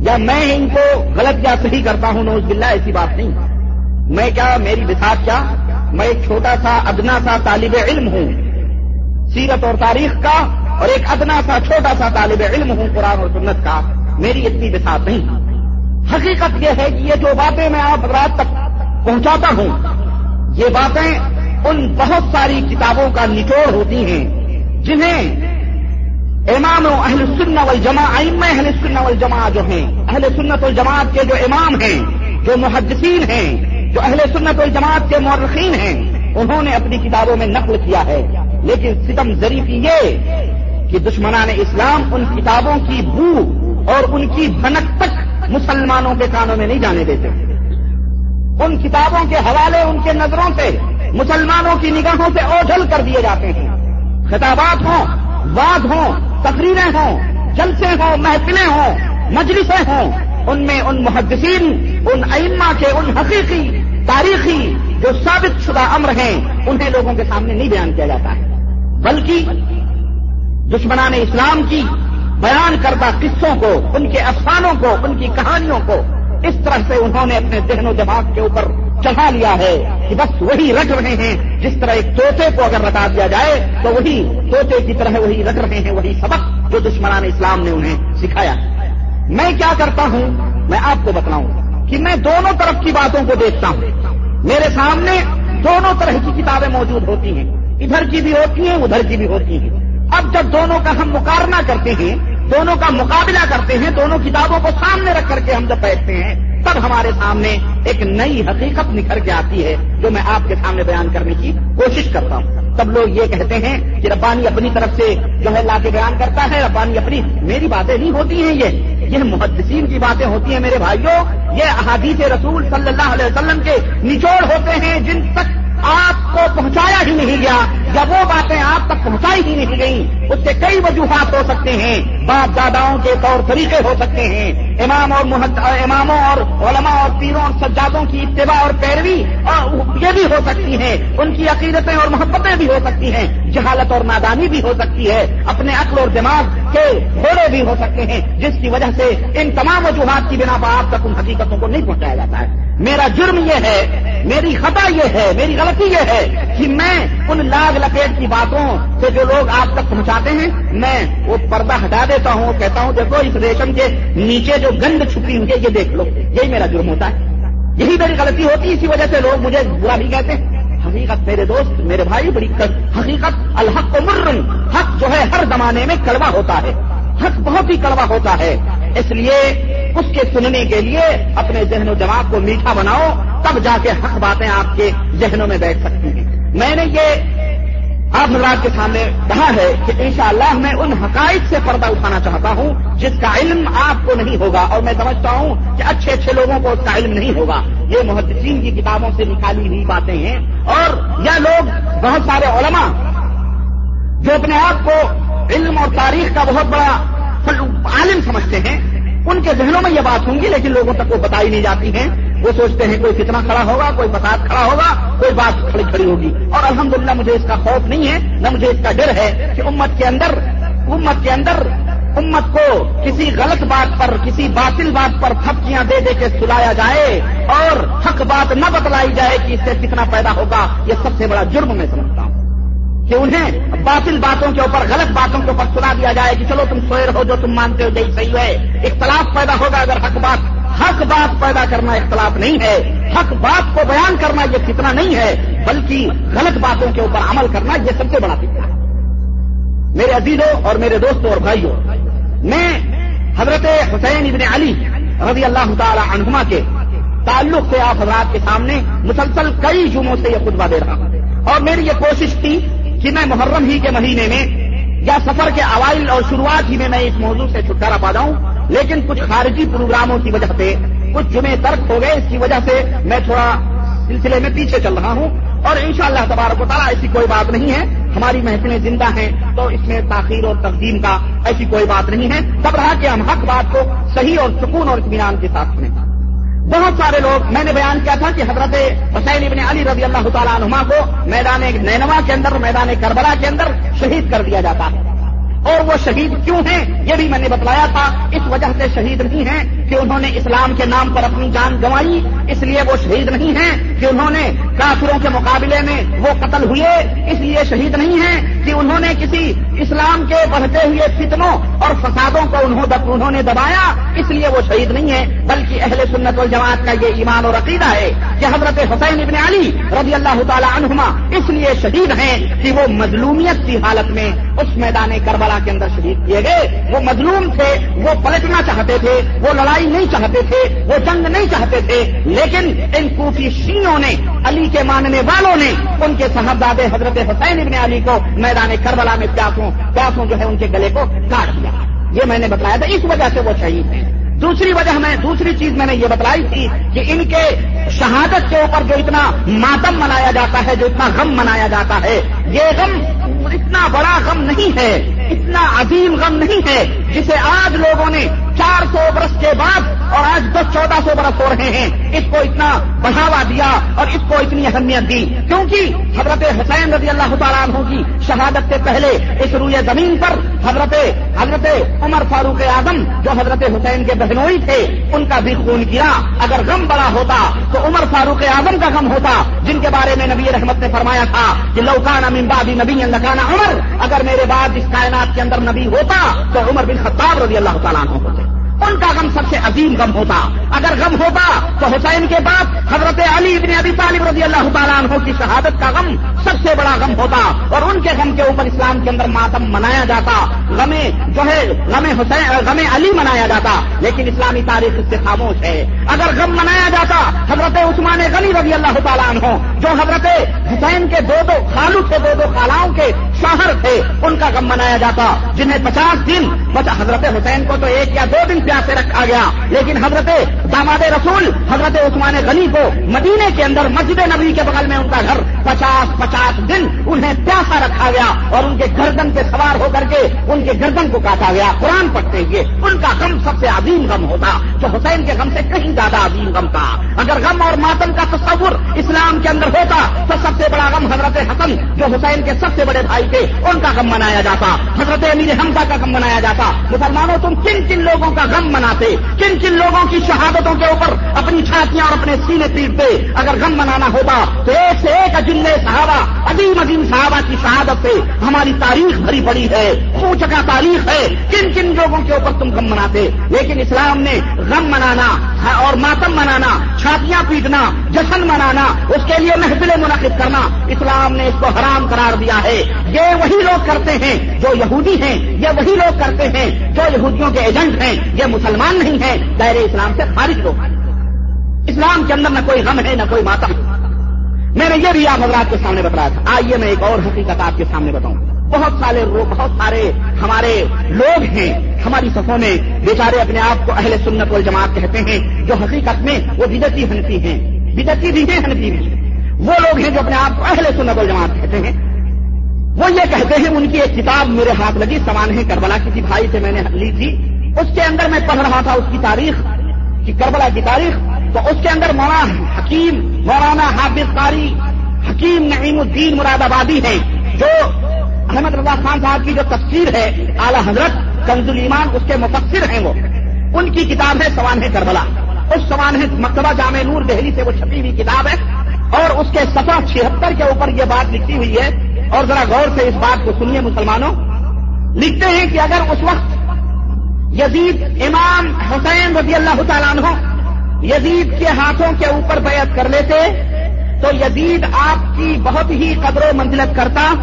یا میں ان کو غلط یا صحیح کرتا ہوں، نوز باللہ، ایسی بات نہیں۔ میں کیا، میری بساط کیا؟ میں ایک چھوٹا سا، ادنا سا طالب علم ہوں۔ سیرت اور تاریخ کا اور ایک ادنا سا، چھوٹا سا طالب علم ہوں، قرآن اور سنت کا۔ میری اتنی بساط نہیں۔ حقیقت یہ ہے کہ یہ جو باتیں میں آپ رات تک پہنچاتا ہوں، یہ باتیں ان بہت ساری کتابوں کا نچوڑ ہوتی ہیں، جنہیں امام و اہل سن والجماع ام اہل سن والجماع جو ہیں، اہل سنت الجماعت کے جو امام ہیں، جو محدثین ہیں، جو اہل سنت الجماعت کے مورخین ہیں، انہوں نے اپنی کتابوں میں نقل کیا ہے۔ لیکن ستم ظریفی یہ کہ دشمنان اسلام ان کتابوں کی بو اور ان کی بھنک تک مسلمانوں کے کانوں میں نہیں جانے دیتے۔ ان کتابوں کے حوالے، ان کے نظروں سے مسلمانوں کی نگاہوں سے اوجھل کر دیے جاتے ہیں۔ خطابات ہوں واد ہوں، تقریریں ہوں، جلسے ہوں، محفلیں ہوں، مجلسیں ہوں۔ ان میں ان محدثین، ان ائمہ کے، ان حقیقی، تاریخی جو ثابت شدہ امر ہیں، انہیں لوگوں کے سامنے نہیں بیان کیا جاتا۔ ہے بلکہ دشمنان اسلام کی بیان کردہ قصوں کو، ان کے افسانوں کو، ان کی کہانیوں کو اس طرح سے انہوں نے اپنے ذہن و دماغ کے اوپر چڑھا لیا ہے کہ بس وہی رکھ رہے ہیں۔ جس طرح ایک توتے کو اگر رٹا دیا جائے تو وہی توتے کی طرح وہی رکھ رہے ہیں، وہی سبق جو دشمنان اسلام نے انہیں سکھایا۔ میں کیا کرتا ہوں؟ میں آپ کو بتلاؤں کہ میں دونوں طرف کی باتوں کو دیکھتا ہوں۔ میرے سامنے دونوں طرح کی کتابیں موجود ہوتی ہیں۔ ادھر کی بھی ہوتی ہیں، ادھر کی بھی ہوتی ہیں۔ اب جب دونوں کا ہم مقابلہ کرتے ہیں دونوں کا مقابلہ کرتے ہیں، دونوں کتابوں کو سامنے رکھ کر کے ہم جب بیٹھتے ہیں، تب ہمارے سامنے ایک نئی حقیقت نکھر کے آتی ہے، جو میں آپ کے سامنے بیان کرنے کی کوشش کرتا ہوں۔ تب لوگ یہ کہتے ہیں کہ ربانی اپنی طرف سے جو ہے لا کے بیان کرتا ہے، ربانی اپنی میری باتیں نہیں ہوتی ہیں یہ۔ یہ محدثین کی باتیں ہوتی ہیں میرے بھائیوں، یہ احادیث رسول صلی اللہ علیہ وسلم کے نچوڑ ہوتے ہیں، جن تک آپ کو پہنچایا ہی نہیں گیا۔ جب وہ باتیں آپ تک پہنچائی ہی نہیں گئی اس سے کئی وجوہات ہو سکتے ہیں۔ باپ داداؤں کے طور طریقے ہو سکتے ہیں۔ امام اور اماموں اور علماء اور پیروں اور سجادوں کی اتباع اور پیروی یہ بھی ہو سکتی ہے۔ ان کی عقیدتیں اور محبتیں بھی ہو سکتی ہیں۔ جہالت اور نادانی بھی ہو سکتی ہے۔ اپنے عقل اور دماغ کے گھوڑے بھی ہو سکتے ہیں، جس کی وجہ سے ان تمام وجوہات کی بنا پر آپ تک ان حقیقتوں کو نہیں پہنچایا جاتا ہے۔ میرا جرم یہ ہے، میری خطا یہ ہے، میری غلطی یہ ہے کہ میں ان لاگ لپیٹ کی باتوں سے جو لوگ آپ تک پہنچاتے ہیں، میں وہ پردہ ہٹا دیتا ہوں کہتا ہوں، دیکھو اس ریشم کے نیچے جو گند چھپی ہوئی ہے، یہ دیکھ لو، یہی میرا جرم ہوتا ہے۔ یہی میری غلطی ہوتی ہے، اسی وجہ سے لوگ مجھے برا بھی کہتے ہیں۔ حقیقت میرے دوست، میرے بھائی، بڑی حقیقت، الحق مرن، حق جو ہے ہر زمانے میں کڑوا ہوتا ہے۔ حق بہت ہی کڑوا ہوتا ہے۔ اس لیے اس کے سننے کے لیے اپنے ذہن و دماغ کو میٹھا بناؤ، تب جا کے حق باتیں آپ کے ذہنوں میں بیٹھ سکتی ہیں۔ میں نے یہ آپ نراج کے سامنے کہا ہے کہ انشاءاللہ میں ان حقائق سے پردہ اٹھانا چاہتا ہوں جس کا علم آپ کو نہیں ہوگا اور میں سمجھتا ہوں کہ اچھے اچھے لوگوں کو اس کا علم نہیں ہوگا۔ یہ محدثین کی کتابوں سے نکالی ہوئی باتیں ہیں اور یہ لوگ بہت سارے علماء جو اپنے آپ کو علم اور تاریخ کا بہت بڑا عالم سمجھتے ہیں، ان کے ذہنوں میں یہ بات ہوں گی، لیکن لوگوں تک وہ بتائی نہیں جاتی ہیں۔ وہ سوچتے ہیں کوئی کتنا کھڑا ہوگا، کوئی فساد کھڑا ہوگا، کوئی بات کھڑی کھڑی ہوگی۔ اور الحمدللہ مجھے اس کا خوف نہیں ہے، نہ مجھے اس کا ڈر ہے کہ امت کے اندر، امت کے اندر امت کو کسی غلط بات پر، کسی باطل بات پر تھپکیاں دے دے کے سلایا جائے اور حق بات نہ بتلائی جائے کہ اس سے کتنا پیدا ہوگا، یہ سب سے بڑا جرم میں سمجھتا ہوں۔ کہ انہیں باطل باتوں کے اوپر، غلط باتوں کے اوپر سنا دیا جائے کہ چلو تم سوئے رہو جو تم مانتے ہو، یہی صحیح ہے۔ اختلاف پیدا ہوگا اگر حق بات حق بات پیدا کرنا اختلاف نہیں ہے۔ حق بات کو بیان کرنا یہ کتنا نہیں ہے، بلکہ غلط باتوں کے اوپر عمل کرنا یہ سب سے بڑا فتنہ ہے۔ میرے عزیزوں اور میرے دوستوں اور بھائیوں، میں حضرت حسین ابن علی رضی اللہ تعالی عنہما کے تعلق سے آپ حضرات کے سامنے مسلسل کئی جمعوں سے یہ خطبہ دے رہا ہوں۔ اور میری یہ کوشش تھی کہ میں محرم ہی کے مہینے میں یا سفر کے اوائل اور شروعات ہی میں میں اس موضوع سے چھٹکارا پا جاؤں، لیکن کچھ خارجی پروگراموں کی وجہ سے، کچھ جمعے ترک ہو گئے، اس کی وجہ سے میں تھوڑا سلسلے میں پیچھے چل رہا ہوں۔ اور انشاءاللہ شاء تبارک و تعالیٰ ایسی کوئی بات نہیں ہے، ہماری محفلیں زندہ ہیں، تو اس میں تاخیر اور تقدیم کا ایسی کوئی بات نہیں ہے۔ تب رہا کہ ہم حق بات کو صحیح اور سکون اور اطمینان کے ساتھ سنیں۔ بہت سارے لوگ، میں نے بیان کیا تھا کہ حضرت حسین ابن علی رضی اللہ تعالیٰ عنما کو میدان نینوا کے اندر، میدان کربلا کے اندر شہید کر دیا جاتا ہے۔ اور وہ شہید کیوں ہیں؟ یہ بھی میں نے بتلایا تھا۔ اس وجہ سے شہید نہیں ہیں کہ انہوں نے اسلام کے نام پر اپنی جان گنوائی۔ اس لیے وہ شہید نہیں ہیں کہ انہوں نے کافروں کے مقابلے میں وہ قتل ہوئے۔ اس لیے شہید نہیں ہیں کہ انہوں نے کسی اسلام کے بڑھتے ہوئے فتنوں اور فسادوں کو انہوں نے دبایا۔ اس لیے وہ شہید نہیں ہے بلکہ اہل سنت والجماعت کا یہ ایمان اور عقیدہ ہے کہ حضرت حسین ابن علی رضی اللہ تعالی عنہما اس لیے شہید ہیں کہ وہ مظلومیت کی حالت میں اس میدان کربلا کے اندر شہید کیے گئے۔ وہ مظلوم تھے، وہ پلٹنا چاہتے تھے، وہ لڑائی نہیں چاہتے تھے، وہ جنگ نہیں چاہتے تھے۔ لیکن ان کوفی شیوں نے، علی کے ماننے والوں نے ان کے صاحبزادے حضرت حسین ابن علی کو میدان کربلا میں پیاسوں پیاسوں جو ہے ان کے گلے کو کاٹ دیا۔ یہ میں نے بتایا تھا، اس وجہ سے وہ شہید ہیں۔ دوسری وجہ میں، دوسری چیز میں نے یہ بتلائی تھی کہ ان کے شہادت کے اوپر جو اتنا ماتم منایا جاتا ہے، جو اتنا غم منایا جاتا ہے، یہ غم اتنا بڑا غم نہیں ہے اتنا عظیم غم نہیں ہے جسے آج لوگوں نے چار سو برس کے بعد اور آج دس چودہ سو برس ہو رہے ہیں۔ اس کو اتنا بڑھاوا دیا اور اس کو اتنی اہمیت دی۔ کیونکہ حضرت حسین رضی اللہ تعالیٰ عنہ کی شہادت سے پہلے اس روئے زمین پر حضرت حضرت عمر فاروق اعظم جو حضرت حسین کے بہنوئی تھے، ان کا بھی خون کیا اگر غم بڑا ہوتا تو عمر فاروق اعظم کا غم ہوتا، جن کے بارے میں نبی رحمت نے فرمایا تھا کہ لوکان امبادی نبی لکانا عمر، اگر میرے بعد اس کائنات کے اندر نبی ہوتا تو عمر بن خطاب رضی اللہ تعالیٰ عنہ ہوتے۔ ان کا غم سب سے عظیم غم ہوتا۔ اگر غم ہوتا تو حسین کے بعد حضرت علی ابن ابی طالب رضی اللہ تعالیٰ عنہ کی شہادت کا غم سب سے بڑا غم ہوتا۔ اور ان کے غم کے اوپر اسلام کے اندر ماتم منایا جاتا۔ غم جو ہے، غم حسین، غم علی منایا جاتا۔ لیکن اسلامی تاریخ اس سے خاموش ہے۔ اگر غم منایا جاتا حضرت عثمان غنی رضی اللہ تعالیٰ عنہ، جو حضرت حسین کے دو دو خالو تھے دو دو خالاؤں کے شوہر ان کا غم منایا جاتا جنہیں پچاس دن حضرت حسین کو تو ایک یا دو دن پیاسے رکھا گیا، لیکن حضرت داماد رسول، حضرت عثمان غنی کو مدینے کے اندر مسجد نبی کے بغل میں ان کا گھر پچاس پچاس دن انہیں پیاسا رکھا گیا اور ان کے گردن پہ سوار ہو کر کے ان کے گردن کو کاٹا گیا۔ قرآن پڑھتے ہوئے ان کا غم سب سے عظیم غم ہوتا، جو حسین کے غم سے کہیں زیادہ عظیم غم تھا۔ اگر غم اور ماتم کا تصور اسلام کے اندر ہوتا تو سب سے بڑا غم حضرت حسن، جو حسین کے سب سے بڑے بھائی تھے، ان کا غم منایا جاتا۔ حضرت امیر حمزہ کا غم منایا جاتا۔ مسلمانوں، تم کن کن لوگوں کا غم مناتے؟ کن کن لوگوں کی شہادتوں کے اوپر اپنی چھاتیاں اور اپنے سینے پیٹتے؟ اگر غم منانا ہوتا تو ایک سے ایک اجن صحابہ، عظیم عظیم صحابہ کی شہادت سے ہماری تاریخ بھری پڑی ہے۔ خوچ کا تاریخ ہے۔ کن کن لوگوں کے اوپر تم غم مناتے؟ لیکن اسلام نے غم منانا اور ماتم منانا چھاتیاں پیٹنا، جشن منانا، اس کے لیے محفلیں منعقد کرنا، اسلام نے اس کو حرام قرار دیا ہے۔ یہ وہی لوگ کرتے ہیں جو یہودی ہیں، یہ وہی لوگ کرتے ہیں جو یہودیوں کے ایجنٹ ہیں، یہ مسلمان نہیں ہیں دائر اسلام سے خارج لوگ اسلام کے اندر نہ کوئی غم ہے، نہ کوئی ماتم۔ میں نے یہ بھی آپ حضرات کے سامنے بتایا تھا۔ آئیے میں ایک اور حقیقت آپ کے سامنے بتاؤں۔ بہت سارے بہت سارے ہمارے لوگ ہیں، ہماری صفوں میں بیچارے اپنے آپ کو اہل سنت والجماعت کہتے ہیں، جو حقیقت میں وہ بدتی ہنفی ہیں۔ بدتی بھی ہیں ہنفی بھی وہ لوگ ہیں جو اپنے آپ کو اہل سنت والجماعت کہتے ہیں۔ وہ یہ کہتے ہیں، ان کی ایک کتاب میرے ہاتھ لگی سمان ہے کربلا کسی جی بھائی سے میں نے لی تھی۔ اس کے اندر میں پڑھ رہا تھا اس کی تاریخ کی کربلا کی تاریخ، تو اس کے اندر مولانا حکیم، مولانا حافظ قاری، حکیم نعیم الدین مراد آبادی ہیں، جو احمد رضا خان صاحب کی جو تفسیر ہے، اعلی حضرت کنز ایمان، اس کے مفسر ہیں وہ۔ ان کی کتاب ہے سوان ہے کربلا۔ اس سوان ہے مکتبہ جامع نور دہلی سے وہ چھپی ہوئی کتاب ہے۔ اور اس کے سفا چھہتر کے اوپر یہ بات لکھی ہوئی ہے۔ اور ذرا غور سے اس بات کو سنیے مسلمانوں۔ لکھتے ہیں کہ اگر اس وقت یزید امام حسین رضی اللہ تعالیٰ عنہ یزید کے ہاتھوں کے اوپر بیعت کر لیتے، تو یزید آپ کی بہت ہی قدر و منزلت کرتا۔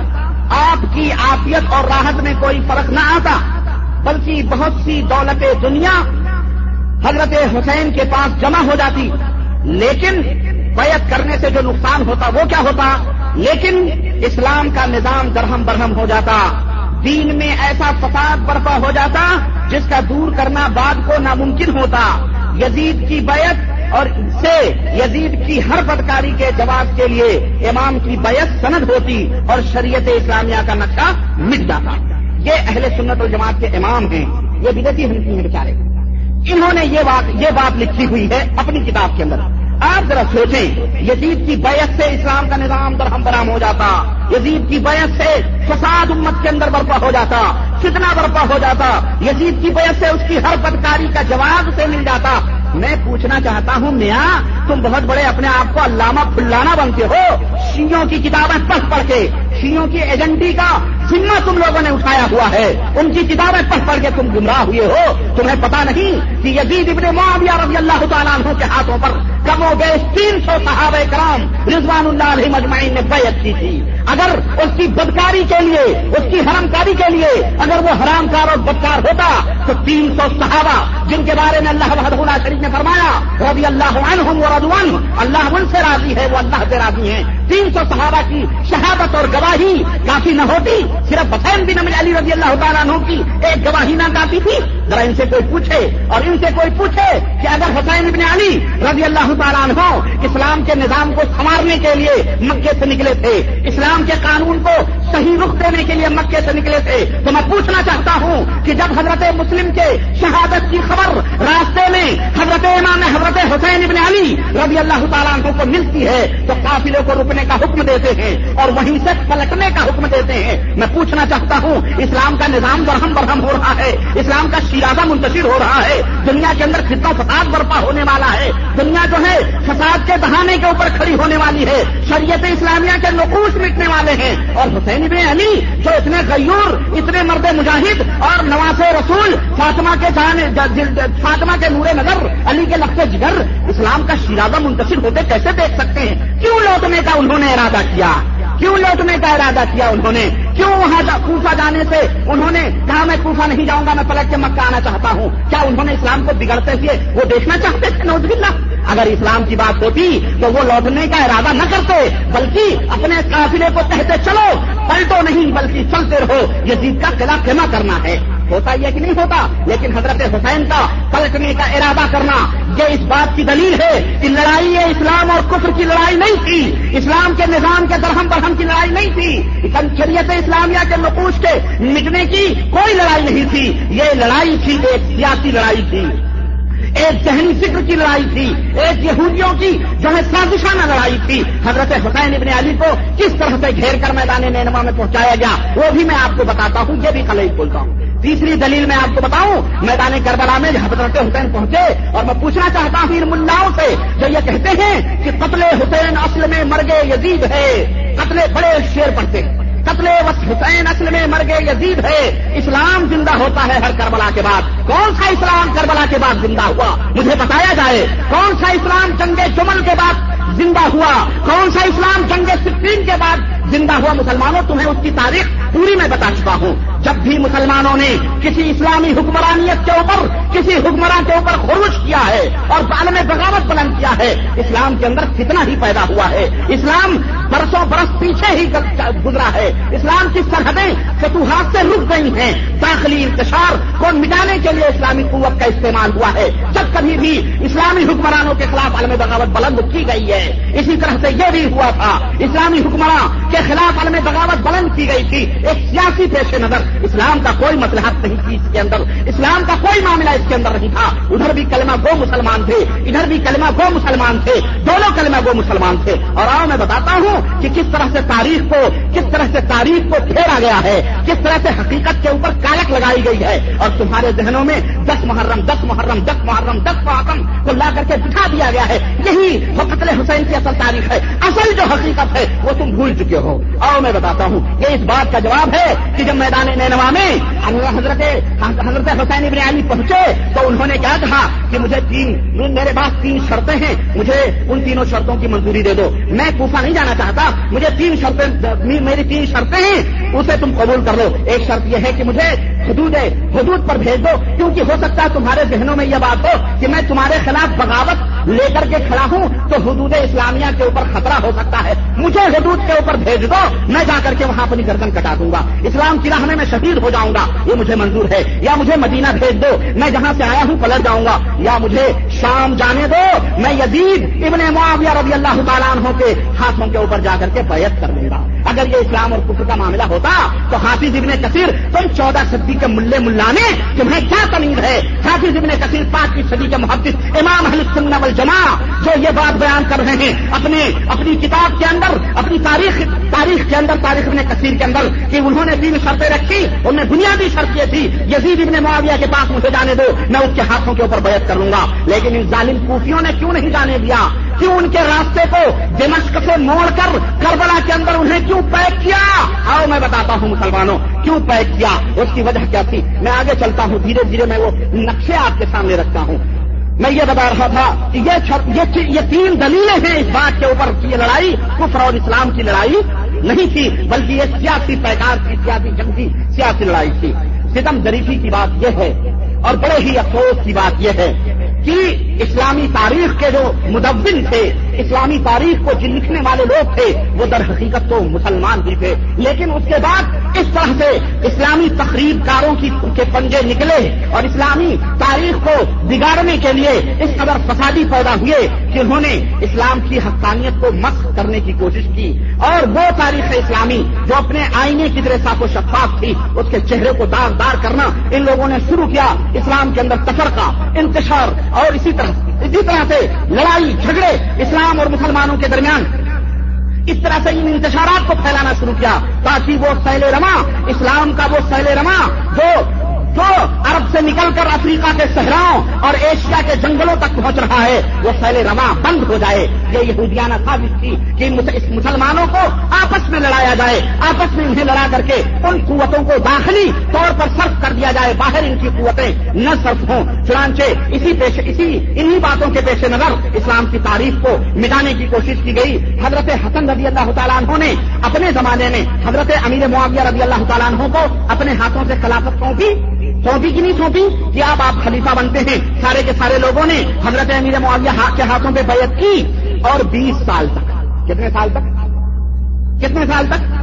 آپ کی آفیت اور راحت میں کوئی فرق نہ آتا، بلکہ بہت سی دولت دنیا حضرت حسین کے پاس جمع ہو جاتی۔ لیکن بیعت کرنے سے جو نقصان ہوتا، وہ کیا ہوتا؟ لیکن اسلام کا نظام درہم برہم ہو جاتا۔ دین میں ایسا فساد برپا ہو جاتا، جس کا دور کرنا بعد کو ناممکن ہوتا۔ یزید کی بیعت اور سے یزید کی ہر بدکاری کے جواب کے لیے امام کی بیعت سند ہوتی اور شریعت اسلامیہ کا نقشہ مٹ جاتا۔ یہ اہل سنت الجماعت کے امام ہیں، یہ بدتی ہنسی ہیں بیچارے۔ انہوں نے یہ بات یہ بات لکھی ہوئی ہے اپنی کتاب کے اندر۔ آپ ذرا سوچیں، یزید کی بیعت سے اسلام کا نظام درہم برہم ہو جاتا، یزید کی بیعت سے فساد امت کے اندر برپا ہو جاتا، فتنہ برپا ہو جاتا، یزید کی بیعت سے اس کی ہر بدکاری کا جواب سے مل جاتا۔ میں پوچھنا چاہتا ہوں میاں، تم بہت بڑے اپنے آپ کو علامہ پھلانا بنتے ہو۔ شیوں کی کتابیں پڑھ پڑھ کے، شیوں کی ایجنڈی کا ذمہ تم لوگوں نے اٹھایا ہوا ہے۔ ان کی کتابیں پڑھ پڑھ کے تم گمراہ ہوئے ہو۔ تمہیں پتا نہیں کہ یزید ابن معاویہ رضی اللہ تعالیٰ عنہ کے ہاتھوں پر کم و بیش تین سو صحابہ کرام رضوان اللہ علیہ مجمعین نے بیعت کی تھی۔ اگر اس کی بدکاری کے لیے، اس کی حرم کاری کے لیے اگر وہ حرام کار اور بدکار ہوتا، تو تین سو صحابہ جن کے بارے میں اللہ اللہ شریف نے فرمایا، رضی اللہ عنہم و رضوان، اللہ ان سے راضی ہے، وہ اللہ سے راضی ہیں۔ تین سو صحابہ کی شہادت اور گواہی کافی نہ ہوتی صرف حسین بن علی رضی اللہ تعالیٰ عنہ کی ایک گواہی نہ کافی تھی؟ ذرا ان سے کوئی پوچھے اور ان سے کوئی پوچھے کہ اگر حسین ابن علی رضی اللہ تعالیٰ عنہ اسلام کے نظام کو سنوارنے کے لیے مکے سے نکلے تھے، اسلام کے قانون کو صحیح رخ دینے کے لیے مکے سے نکلے تھے، تو میں پوچھنا چاہتا ہوں کہ جب حضرت مسلم کے شہادت کی خبر راستے میں حضرت امام حضرت حسین ابن علی رضی اللہ تعالیٰ عنہ کو ملتی ہے، تو قافلے کو رکنے کا حکم دیتے ہیں اور وہیں سے پلٹنے کا حکم دیتے ہیں۔ میں پوچھنا چاہتا ہوں، اسلام کا نظام برہم برہم ہو رہا ہے، اسلام کا شیرازہ منتشر ہو رہا ہے، دنیا کے اندر کتنا فساد برپا ہونے والا ہے، دنیا جو ہے فساد کے بہانے کے اوپر کھڑی ہونے والی ہے، شریعت اسلامیہ کے نقوش مٹنے والے ہیں۔ اور حسین ابن علی، جو اتنے غیور، اتنے مرد مجاہد اور نواز رسول، فاطمہ کے فاطمہ کے نور نظر، علی کے لفظ جگر، اسلام کا شیرازہ منتشر ہوتے کیسے دیکھ سکتے ہیں؟ کیوں لوٹنے کا انہوں نے ارادہ کیا؟ کیوں لوٹنے کا ارادہ کیا انہوں نے؟ کیوں وہاں کوفہ جانے سے انہوں نے کہا میں کوفہ نہیں جاؤں گا، میں پلٹ کے مکہ آنا چاہتا ہوں۔ کیا انہوں نے اسلام کو بگڑتے ہوئے وہ دیکھنا چاہتے تھے؟ نوز اللہ اگر اسلام کی بات ہوتی تو وہ لوٹنے کا ارادہ نہ کرتے، بلکہ اپنے قافلے کو کہتے، چلو، پلٹو نہیں، بلکہ چلتے رہو۔ یہ جیت کا قلعہ کما کرنا ہے۔ ہوتا یہ کہ نہیں ہوتا، لیکن حضرت حسین کا پلٹنے کا ارادہ کرنا، یہ اس بات کی دلیل ہے کہ لڑائی اسلام اور کفر کی لڑائی نہیں تھی، اسلام کے نظام کے درہم برہم کی لڑائی نہیں تھی شریعت اسلامیہ کے نقوش کے مٹنے کی کوئی لڑائی نہیں تھی، یہ لڑائی تھی ایک سیاسی لڑائی تھی، ایک ذہنی فکر کی لڑائی تھی، ایک یہودیوں کی جو ہے سازشانہ لڑائی تھی۔ حضرت حسین ابن علی کو کس طرح سے گھیر کر میدان نینما میں پہنچایا گیا، وہ بھی میں آپ کو بتاتا ہوں، یہ بھی کل ہی بولتا ہوں۔ تیسری دلیل میں آپ کو بتاؤں، میدان کربلا میں حضرت حسین پہنچے اور میں پوچھنا چاہتا ہوں ان ملاؤں سے جو یہ کہتے ہیں کہ قتل حسین اصل میں مرگے یزید ہے، قتل بڑے شیر پڑتے ہیں۔ قتل حسین اصل میں مرگے یزید ہے۔ اسلام زندہ ہوتا ہے ہر کربلا کے بعد۔ کون سا اسلام کربلا کے بعد زندہ ہوا؟ مجھے بتایا جائے، کون سا اسلام جنگ جمل کے بعد زندہ ہوا؟ کون سا اسلام جنگ سفین کے بعد زندہ ہوا؟ مسلمانوں، تمہیں اس کی تاریخ پوری میں بتا چکا ہوں۔ جب بھی مسلمانوں نے کسی اسلامی حکمرانیت کے اوپر، کسی حکمران کے اوپر خروش کیا ہے اور بالم بغاوت بلند کیا ہے، اسلام کے اندر کتنا ہی پیدا ہوا ہے۔ اسلام برسوں برس پیچھے ہی گزرا ہے۔ اسلام کی سرحدیں فتوحات سے رک گئی ہیں۔ داخلی انتشار کو مٹانے کے لیے اسلامی قوت کا استعمال ہوا ہے۔ جب کبھی بھی اسلامی حکمرانوں کے خلاف عالم بغاوت بلند کی گئی ہے، اسی طرح سے یہ بھی ہوا تھا۔ اسلامی حکمراں کے خلاف عالم بغاوت بلند کی گئی تھی۔ ایک سیاسی پیش نظر. اسلام کا کوئی مسلحت نہیں تھی اس کے اندر. اسلام کا کوئی معاملہ اس کے اندر نہیں تھا. ادھر بھی کلمہ گو مسلمان تھے. ادھر بھی کلمہ گو مسلمان تھے. دونوں کلمہ گو مسلمان تھے. اور آؤ میں بتاتا ہوں کہ کس طرح سے تاریخ کو، کس طرح سے تاریخ کو پھیرا گیا ہے، کس طرح سے حقیقت کے اوپر کالک لگائی گئی ہے۔ اور تمہارے ذہنوں میں دس محرم دس محرم دس محرم دس محرم کو لا کر کے بٹھا دیا گیا ہے۔ یہی وہ قتل حسین کی اصل تاریخ ہے۔ اصل جو حقیقت ہے وہ تم بھول چکے ہو۔ آؤ میں بتاتا ہوں یہ اس بات کا جو جواب ہے کہ جب میدان نینوا میں حضرت حضرت حسین ابن علی پہنچے تو انہوں نے کیا کہا کہ مجھے تین میرے پاس تین شرطیں ہیں، مجھے ان تینوں شرطوں کی منظوری دے دو۔ میں کوفہ نہیں جانا چاہتا، مجھے تین شرطیں میری تین شرطیں ہیں، اسے تم قبول کر لو۔ ایک شرط یہ ہے کہ مجھے حدود حدود پر بھیج دو کیونکہ ہو سکتا ہے تمہارے ذہنوں میں یہ بات ہو کہ میں تمہارے خلاف بغاوت لے کر کے کھڑا ہوں، تو حدود اسلامیہ کے اوپر خطرہ ہو سکتا ہے۔ مجھے حدود کے اوپر بھیج دو، میں جا کر کے وہاں اپنی گردن کٹا دوں گا۔ اسلام کی راہ میں شہید ہو جاؤں گا، یہ مجھے منظور ہے۔ یا مجھے مدینہ بھیج دو، میں جہاں سے آیا ہوں پلٹ جاؤں گا۔ یا مجھے شام جانے دو، میں یزید ابن معاویہ رضی اللہ تعالیٰ عنہ کے ہاتھوں کے اوپر جا کر کے بیعت کر دوں گا۔ اگر یہ اسلام اور کفر کا معاملہ ہوتا، تو حافظ ابن کثیر، تم چودہ صدی کے ملے ملانے تمہیں کیا تمیز ہے؟ حافظ ابن کثیر پانچویں صدی کے محدث امام اہل سنت والجماع جو یہ بات بیان کر رہے ہیں، اپنے اپنی کتاب کے اندر، اپنی تاریخ تاریخ کے اندر، تاریخ ابن کثیر کے اندر کہ انہوں نے تین شرطیں رکھی، ان میں بنیادی شرط یہ تھی، یزید ابن معاویہ کے پاس مجھے جانے دو، میں اس کے ہاتھوں کے اوپر بیعت کروں گا۔ لیکن ان ظالم کوفیوں نے کیوں نہیں جانے دیا؟ کیوں ان کے راستے کو دمشق سے موڑ کر کربلا کے اندر انہیں کیوں پیک کیا؟ آؤ میں بتاتا ہوں مسلمانوں، کیوں پیک کیا؟ اس کی وجہ کیا تھی؟ میں آگے چلتا ہوں، دھیرے دھیرے میں وہ نقشے آپ کے سامنے رکھتا ہوں۔ میں یہ بتا رہا تھا کہ یہ یہ تین دلیلیں ہیں اس بات کے اوپر کی لڑائی کفر اور اسلام کی لڑائی نہیں تھی، بلکہ یہ سیاسی پیکار کی سیاسی جنگ کی سیاسی لڑائی تھی۔ ستم ظریفی کی بات یہ ہے اور بڑے ہی افسوس کی بات یہ ہے کہ اسلامی تاریخ کے جو مدون تھے، اسلامی تاریخ کو جن لکھنے والے لوگ تھے، وہ در حقیقت تو مسلمان بھی تھے۔ لیکن اس کے بعد اس طرح سے اسلامی تقریب کاروں کی کے پنجے نکلے اور اسلامی تاریخ کو بگاڑنے کے لیے اس قدر فسادی پیدا ہوئے کہ انہوں نے اسلام کی حقانیت کو مس کرنے کی کوشش کی۔ اور وہ تاریخ اسلامی جو اپنے آئینے کی طرح صاف و شفاف تھی، اس کے چہرے کو داغ دار کرنا، ان لوگوں نے شروع کیا اسلام کے اندر تفرقہ، انتشار اور اسی طرح اسی طرح سے لڑائی، جھگڑے اسلام اور مسلمانوں کے درمیان۔ اس طرح سے ان انتشارات کو پھیلانا شروع کیا تاکہ وہ سیل رما اسلام کا وہ سیل رما جو جو عرب سے نکل کر افریقہ کے صحراؤں اور ایشیا کے جنگلوں تک پہنچ رہا ہے، وہ سیل رواں بند ہو جائے۔ یہ یہودیانہ ثابت تھی کہ مسلمانوں کو آپس میں لڑایا جائے، آپس میں انہیں لڑا کر کے ان قوتوں کو داخلی طور پر صرف کر دیا جائے، باہر ان کی قوتیں نہ صرف ہوں۔ چنانچہ اسی پیش، اسی انہی باتوں کے پیش نظر اسلام کی تاریخ کو مٹانے کی کوشش کی گئی۔ حضرت حسن رضی اللہ تعالیٰ عنہ نے اپنے زمانے میں حضرت امیر معاویہ رضی اللہ تعالیٰ عنہ کو اپنے ہاتھوں سے خلافت سونپی سونپی کی نہیں سونپی کہ آپ آپ خلیفہ بنتے ہیں۔ سارے کے سارے لوگوں نے حضرت امیر معاویہ کے ہاتھوں پہ بیعت کی اور بیس سال تک۔ کتنے سال تک؟ کتنے سال تک؟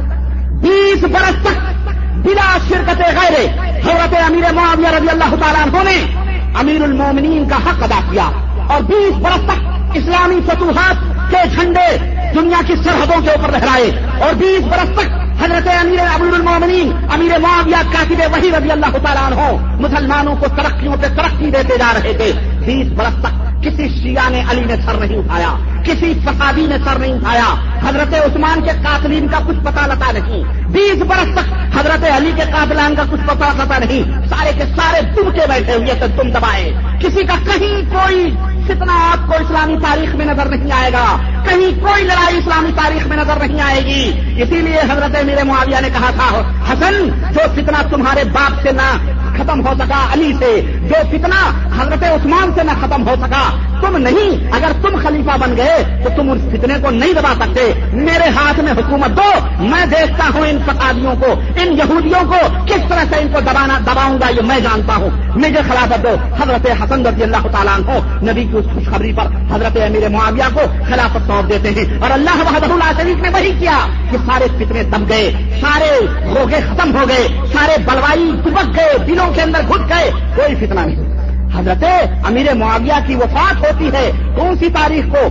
بیس برس تک بلا شرکت غیر حضرت امیر معاویہ رضی اللہ تعالیٰ عنہ نے امیر المومنین کا حق ادا کیا اور بیس برس تک اسلامی فتوحات کے جھنڈے دنیا کی سرحدوں کے اوپر لہرائے اور بیس برس تک حضرت امیر ابول المومنین امیر معاویہ کاتب وحی رضی اللہ تعالیٰ عنہ مسلمانوں کو ترقیوں پہ ترقی دیتے جا رہے تھے۔ بیس برس تک کسی شیعہ نے علی نے سر نہیں اٹھایا، کسی فسادی نے سر نہیں اٹھایا۔ حضرت عثمان کے قاتلین کا کچھ پتا لتا نہیں۔ بیس برس تک حضرت علی کے قاتلان کا کچھ پتا لتا نہیں۔ سارے کے سارے دم کے بیٹھے ہوئے تھے تم دبائے۔ کسی کا کہیں کوئی کتنا آپ کو اسلامی تاریخ میں نظر نہیں آئے گا۔ کہیں کوئی لڑائی اسلامی تاریخ میں نظر نہیں آئے گی۔ اسی لیے حضرت میرے معاویہ نے کہا تھا، حسن، جو فتنہ تمہارے باپ سے نہ ختم ہو سکا علی سے۔ جو فتنہ حضرت عثمان سے نہ ختم ہو سکا۔ تم نہیں، اگر تم خلیفہ بن گئے تو تم اس فتنے کو نہیں دبا سکتے۔ میرے ہاتھ میں حکومت دو، میں دیکھتا ہوں ان فسادیوں کو، ان یہودیوں کو، کس طرح سے ان کو دبانا دباؤں گا یہ میں جانتا ہوں۔ مجھے خلافت دو، حضرت حسن رضی اللہ تعالیٰ کو نبی کی اس خوشخبری پر حضرت امیر معاویہ کو خلافت سونپ دیتے ہیں۔ اور اللہ بہادر اللہ شریف نے وہی کیا کہ سارے فتنے دب گئے، سارے روگے ختم ہو گئے، سارے بلوائی دبک گئے، دلوں کے اندر گھٹ گئے، کوئی فتنہ نہیں۔ حضرت امیر معاویہ کی وفات ہوتی ہے، کون سی تاریخ کو؟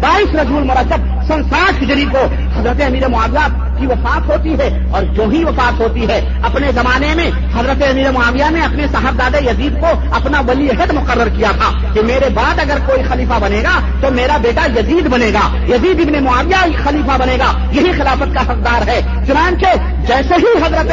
بائیس رجول مرتب سن ساٹھ ہجری کو حضرت امیر معاویہ کی وفات ہوتی ہے اور جو ہی وفات ہوتی ہے، اپنے زمانے میں حضرت امیر معاویہ نے اپنے صاحب دادا یزید کو اپنا ولی عہد مقرر کیا تھا کہ میرے بعد اگر کوئی خلیفہ بنے گا تو میرا بیٹا یزید بنے گا۔ یزید ابن معاویہ خلیفہ بنے گا۔ یہی خلافت کا حقدار ہے۔ چنانچہ جیسے ہی حضرت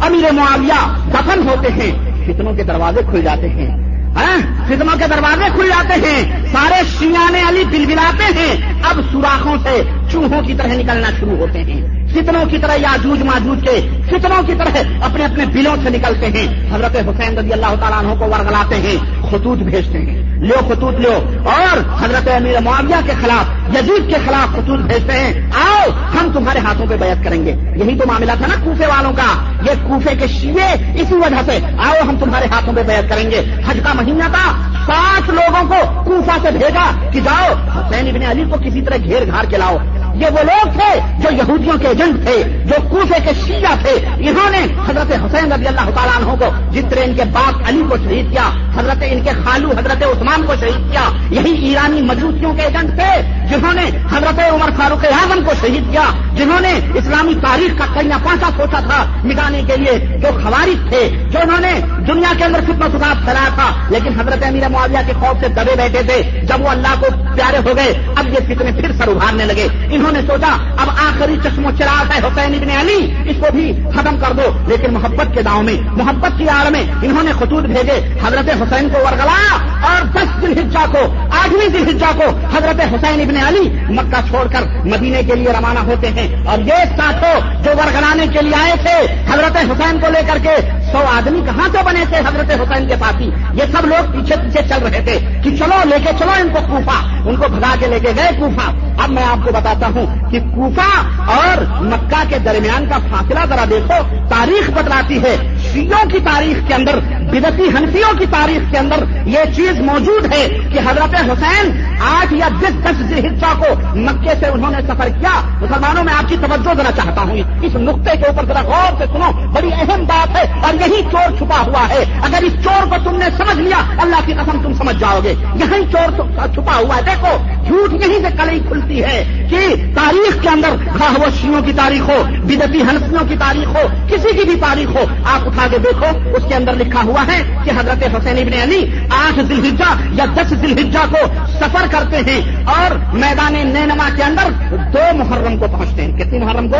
امیر معاویہ دفن ہوتے ہیں فتنوں کے دروازے کھل جاتے ہیں۔ ہاں، فتنوں کے دروازے کھل جاتے ہیں۔ سارے شیانے علی بل بلاتے ہیں۔ اب سوراخوں سے چوہوں کی طرح نکلنا شروع ہوتے ہیں۔ فتنوں کی طرح یاجوج ماجوج کے فتنوں کی طرح اپنے اپنے بلوں سے نکلتے ہیں۔ حضرت حسین رضی اللہ تعالیٰ عنہ کو ورگلاتے ہیں، خطوط بھیجتے ہیں۔ لو خطوط لو اور حضرت امیر معاویہ کے خلاف، یزید کے خلاف خطوط بھیجتے ہیں۔ آؤ، ہم تمہارے ہاتھوں پہ بیعت کریں گے۔ یہی تو معاملہ تھا نا کوفے والوں کا۔ یہ کوفے کے شیعے اسی وجہ سے، آؤ، ہم تمہارے ہاتھوں پہ بیعت کریں گے۔ حج کا مہینہ تھا سات لوگوں کو کوفہ سے بھیجا کہ جاؤ، حسین ابن علی کو کسی طرح گھیر گھار کے لاؤ۔ یہ وہ لوگ تھے جو یہودیوں کے ایجنٹ تھے، جو کوفے کے شیعہ تھے۔ انہوں نے حضرت حسین رضی اللہ تعالیٰ عنہ کو جس طرح ان کے باپ علی کو شہید کیا، حضرت ان کے خالو حضرت عثمان کو شہید کیا، یہی ایرانی مجوسیوں کے ایجنٹ تھے۔ جنہوں نے حضرت عمر فاروق اعظم کو شہید کیا جنہوں نے اسلامی تاریخ کا کئی پانچا سوچا تھا مٹانے کے لیے جو خوارج تھے، جو انہوں نے دنیا کے اندر فتنا سکھاپ پھیلایا تھا۔ لیکن حضرت امیر معاویہ کے خوف سے دبے بیٹھے تھے۔ جب وہ اللہ کو پیارے ہو گئے، اب یہ فتنے پھر سر ابھارنے لگے۔ انہوں نے سوچا، اب آخری چشم و چراغ ہے حسین ابن علی، اس کو بھی ختم کر دو۔ لیکن محبت کے داؤں میں، محبت کی آڑ میں انہوں نے خطوط بھیجے۔ حضرت حسین کو ورگلایا اور دس دل ہجا کو، آٹھویں دل ہجا کو حضرت حسین ابن علی مکہ چھوڑ کر مدینے کے لیے روانہ ہوتے ہیں۔ اور یہ ساتھوں جو ورگلانے کے لیے آئے تھے، حضرت حسین کو لے کر کے سو آدمی کہاں سے بنے تھے حضرت حسین کے ساتھی یہ سب لوگ پیچھے پیچھے چل رہے تھے کہ چلو، لے کے چلو ان کو کوفا ان کو بھگا کے لے کے گئے کوفا اب میں آپ کو بتاتا ہوں کہ کوفا اور مکہ کے درمیان کا فاصلہ ذرا دیکھو، تاریخ بتلاتی ہے۔ شیوں کی تاریخ کے اندر بدتی ہنسیوں کی تاریخ کے اندر یہ چیز موجود ہے کہ حضرت حسین آٹھ یا دس دس حصہ کو مکے سے انہوں نے سفر کیا۔ مسلمانوں میں آپ کی توجہ دینا چاہتا ہوں۔ اس نقطے کے اوپر ذرا غور سے سنو۔ بڑی اہم بات ہے اور یہی چور چھپا ہوا ہے۔ اگر اس چور کو تم نے سمجھ لیا، اللہ کی قسم تم سمجھ جاؤ گے۔ یہی چور چھپا ہوا ہے۔ دیکھو، جھوٹ یہیں سے کلئی کھلتی ہے کہ تاریخ کے اندر خواہ وہ شیوں کی تاریخ ہو بدتی ہنسیوں کی تاریخ ہو، کسی کی بھی تاریخ ہو، آپ اٹھا کے دیکھو، اس کے اندر لکھا ہوا ہے کہ حضرت حسین ابن علی آٹھ ذلحجہ یا دس ذلحجہ کو سفر کرتے ہیں اور میدان نینما کے اندر دو محرم کو پہنچتے ہیں۔ کتنی محرم کو؟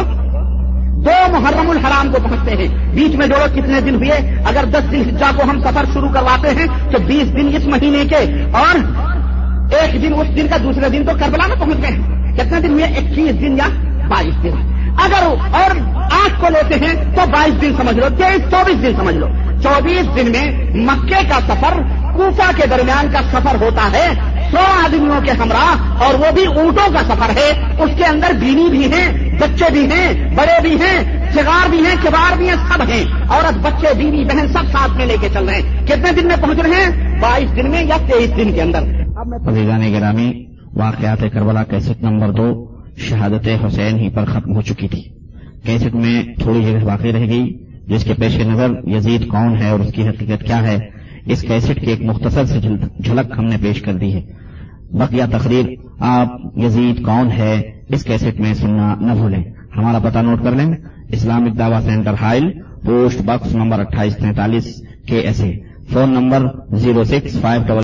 دو محرم الحرام کو پہنچتے ہیں۔ بیچ میں جوڑو کتنے دن ہوئے، اگر دس دن حجا کو ہم سفر شروع کرواتے ہیں تو بیس دن اس مہینے کے اور ایک دن اس دن کا دوسرے دن تو کربلا میں پہنچ گئے ہیں۔ کتنے دن ہوئے اکیس دن یا بائیس دن۔ اگر اور آٹھ کو لیتے ہیں تو بائیس دن سمجھ لو، تیئیس، چوبیس دن سمجھ لو۔ چوبیس دن میں مکے کا سفر کوفا کے درمیان کا سفر ہوتا ہے۔ سو آدمیوں کے ہمراہ، اور وہ بھی اونٹوں کا سفر ہے۔ اس کے اندر بینی بھی ہیں، بچے بھی ہیں، بڑے بھی ہیں چگار بھی ہیں، کبار بھی ہیں، سب ہیں۔ عورت، بچے، بیوی، بہن سب ساتھ میں لے کے چل رہے ہیں۔ کتنے دن میں پہنچ رہے ہیں؟ بائیس دن میں یا تیئیس دن کے اندر؟ عزیزان گرامی واقعات کربلا کیسٹ نمبر دو شہادت حسین ہی پر ختم ہو چکی تھی۔ کیسٹ میں تھوڑی جگہ باقی رہ گئی، جس کے پیش نظر یزید کون ہے اور اس کی حقیقت کیا ہے، اس کیسٹ کی ایک مختصر سے جھلک ہم نے پیش کر دی ہے۔ بقیہ تقریر، آپ یزید کون ہے، اس کیسٹ میں سننا نہ بھولیں۔ ہمارا پتہ نوٹ کر لیں، اسلامک دعوی centre Hail post box number اٹھائیس تینتالیس K S A. Phone number zero six five double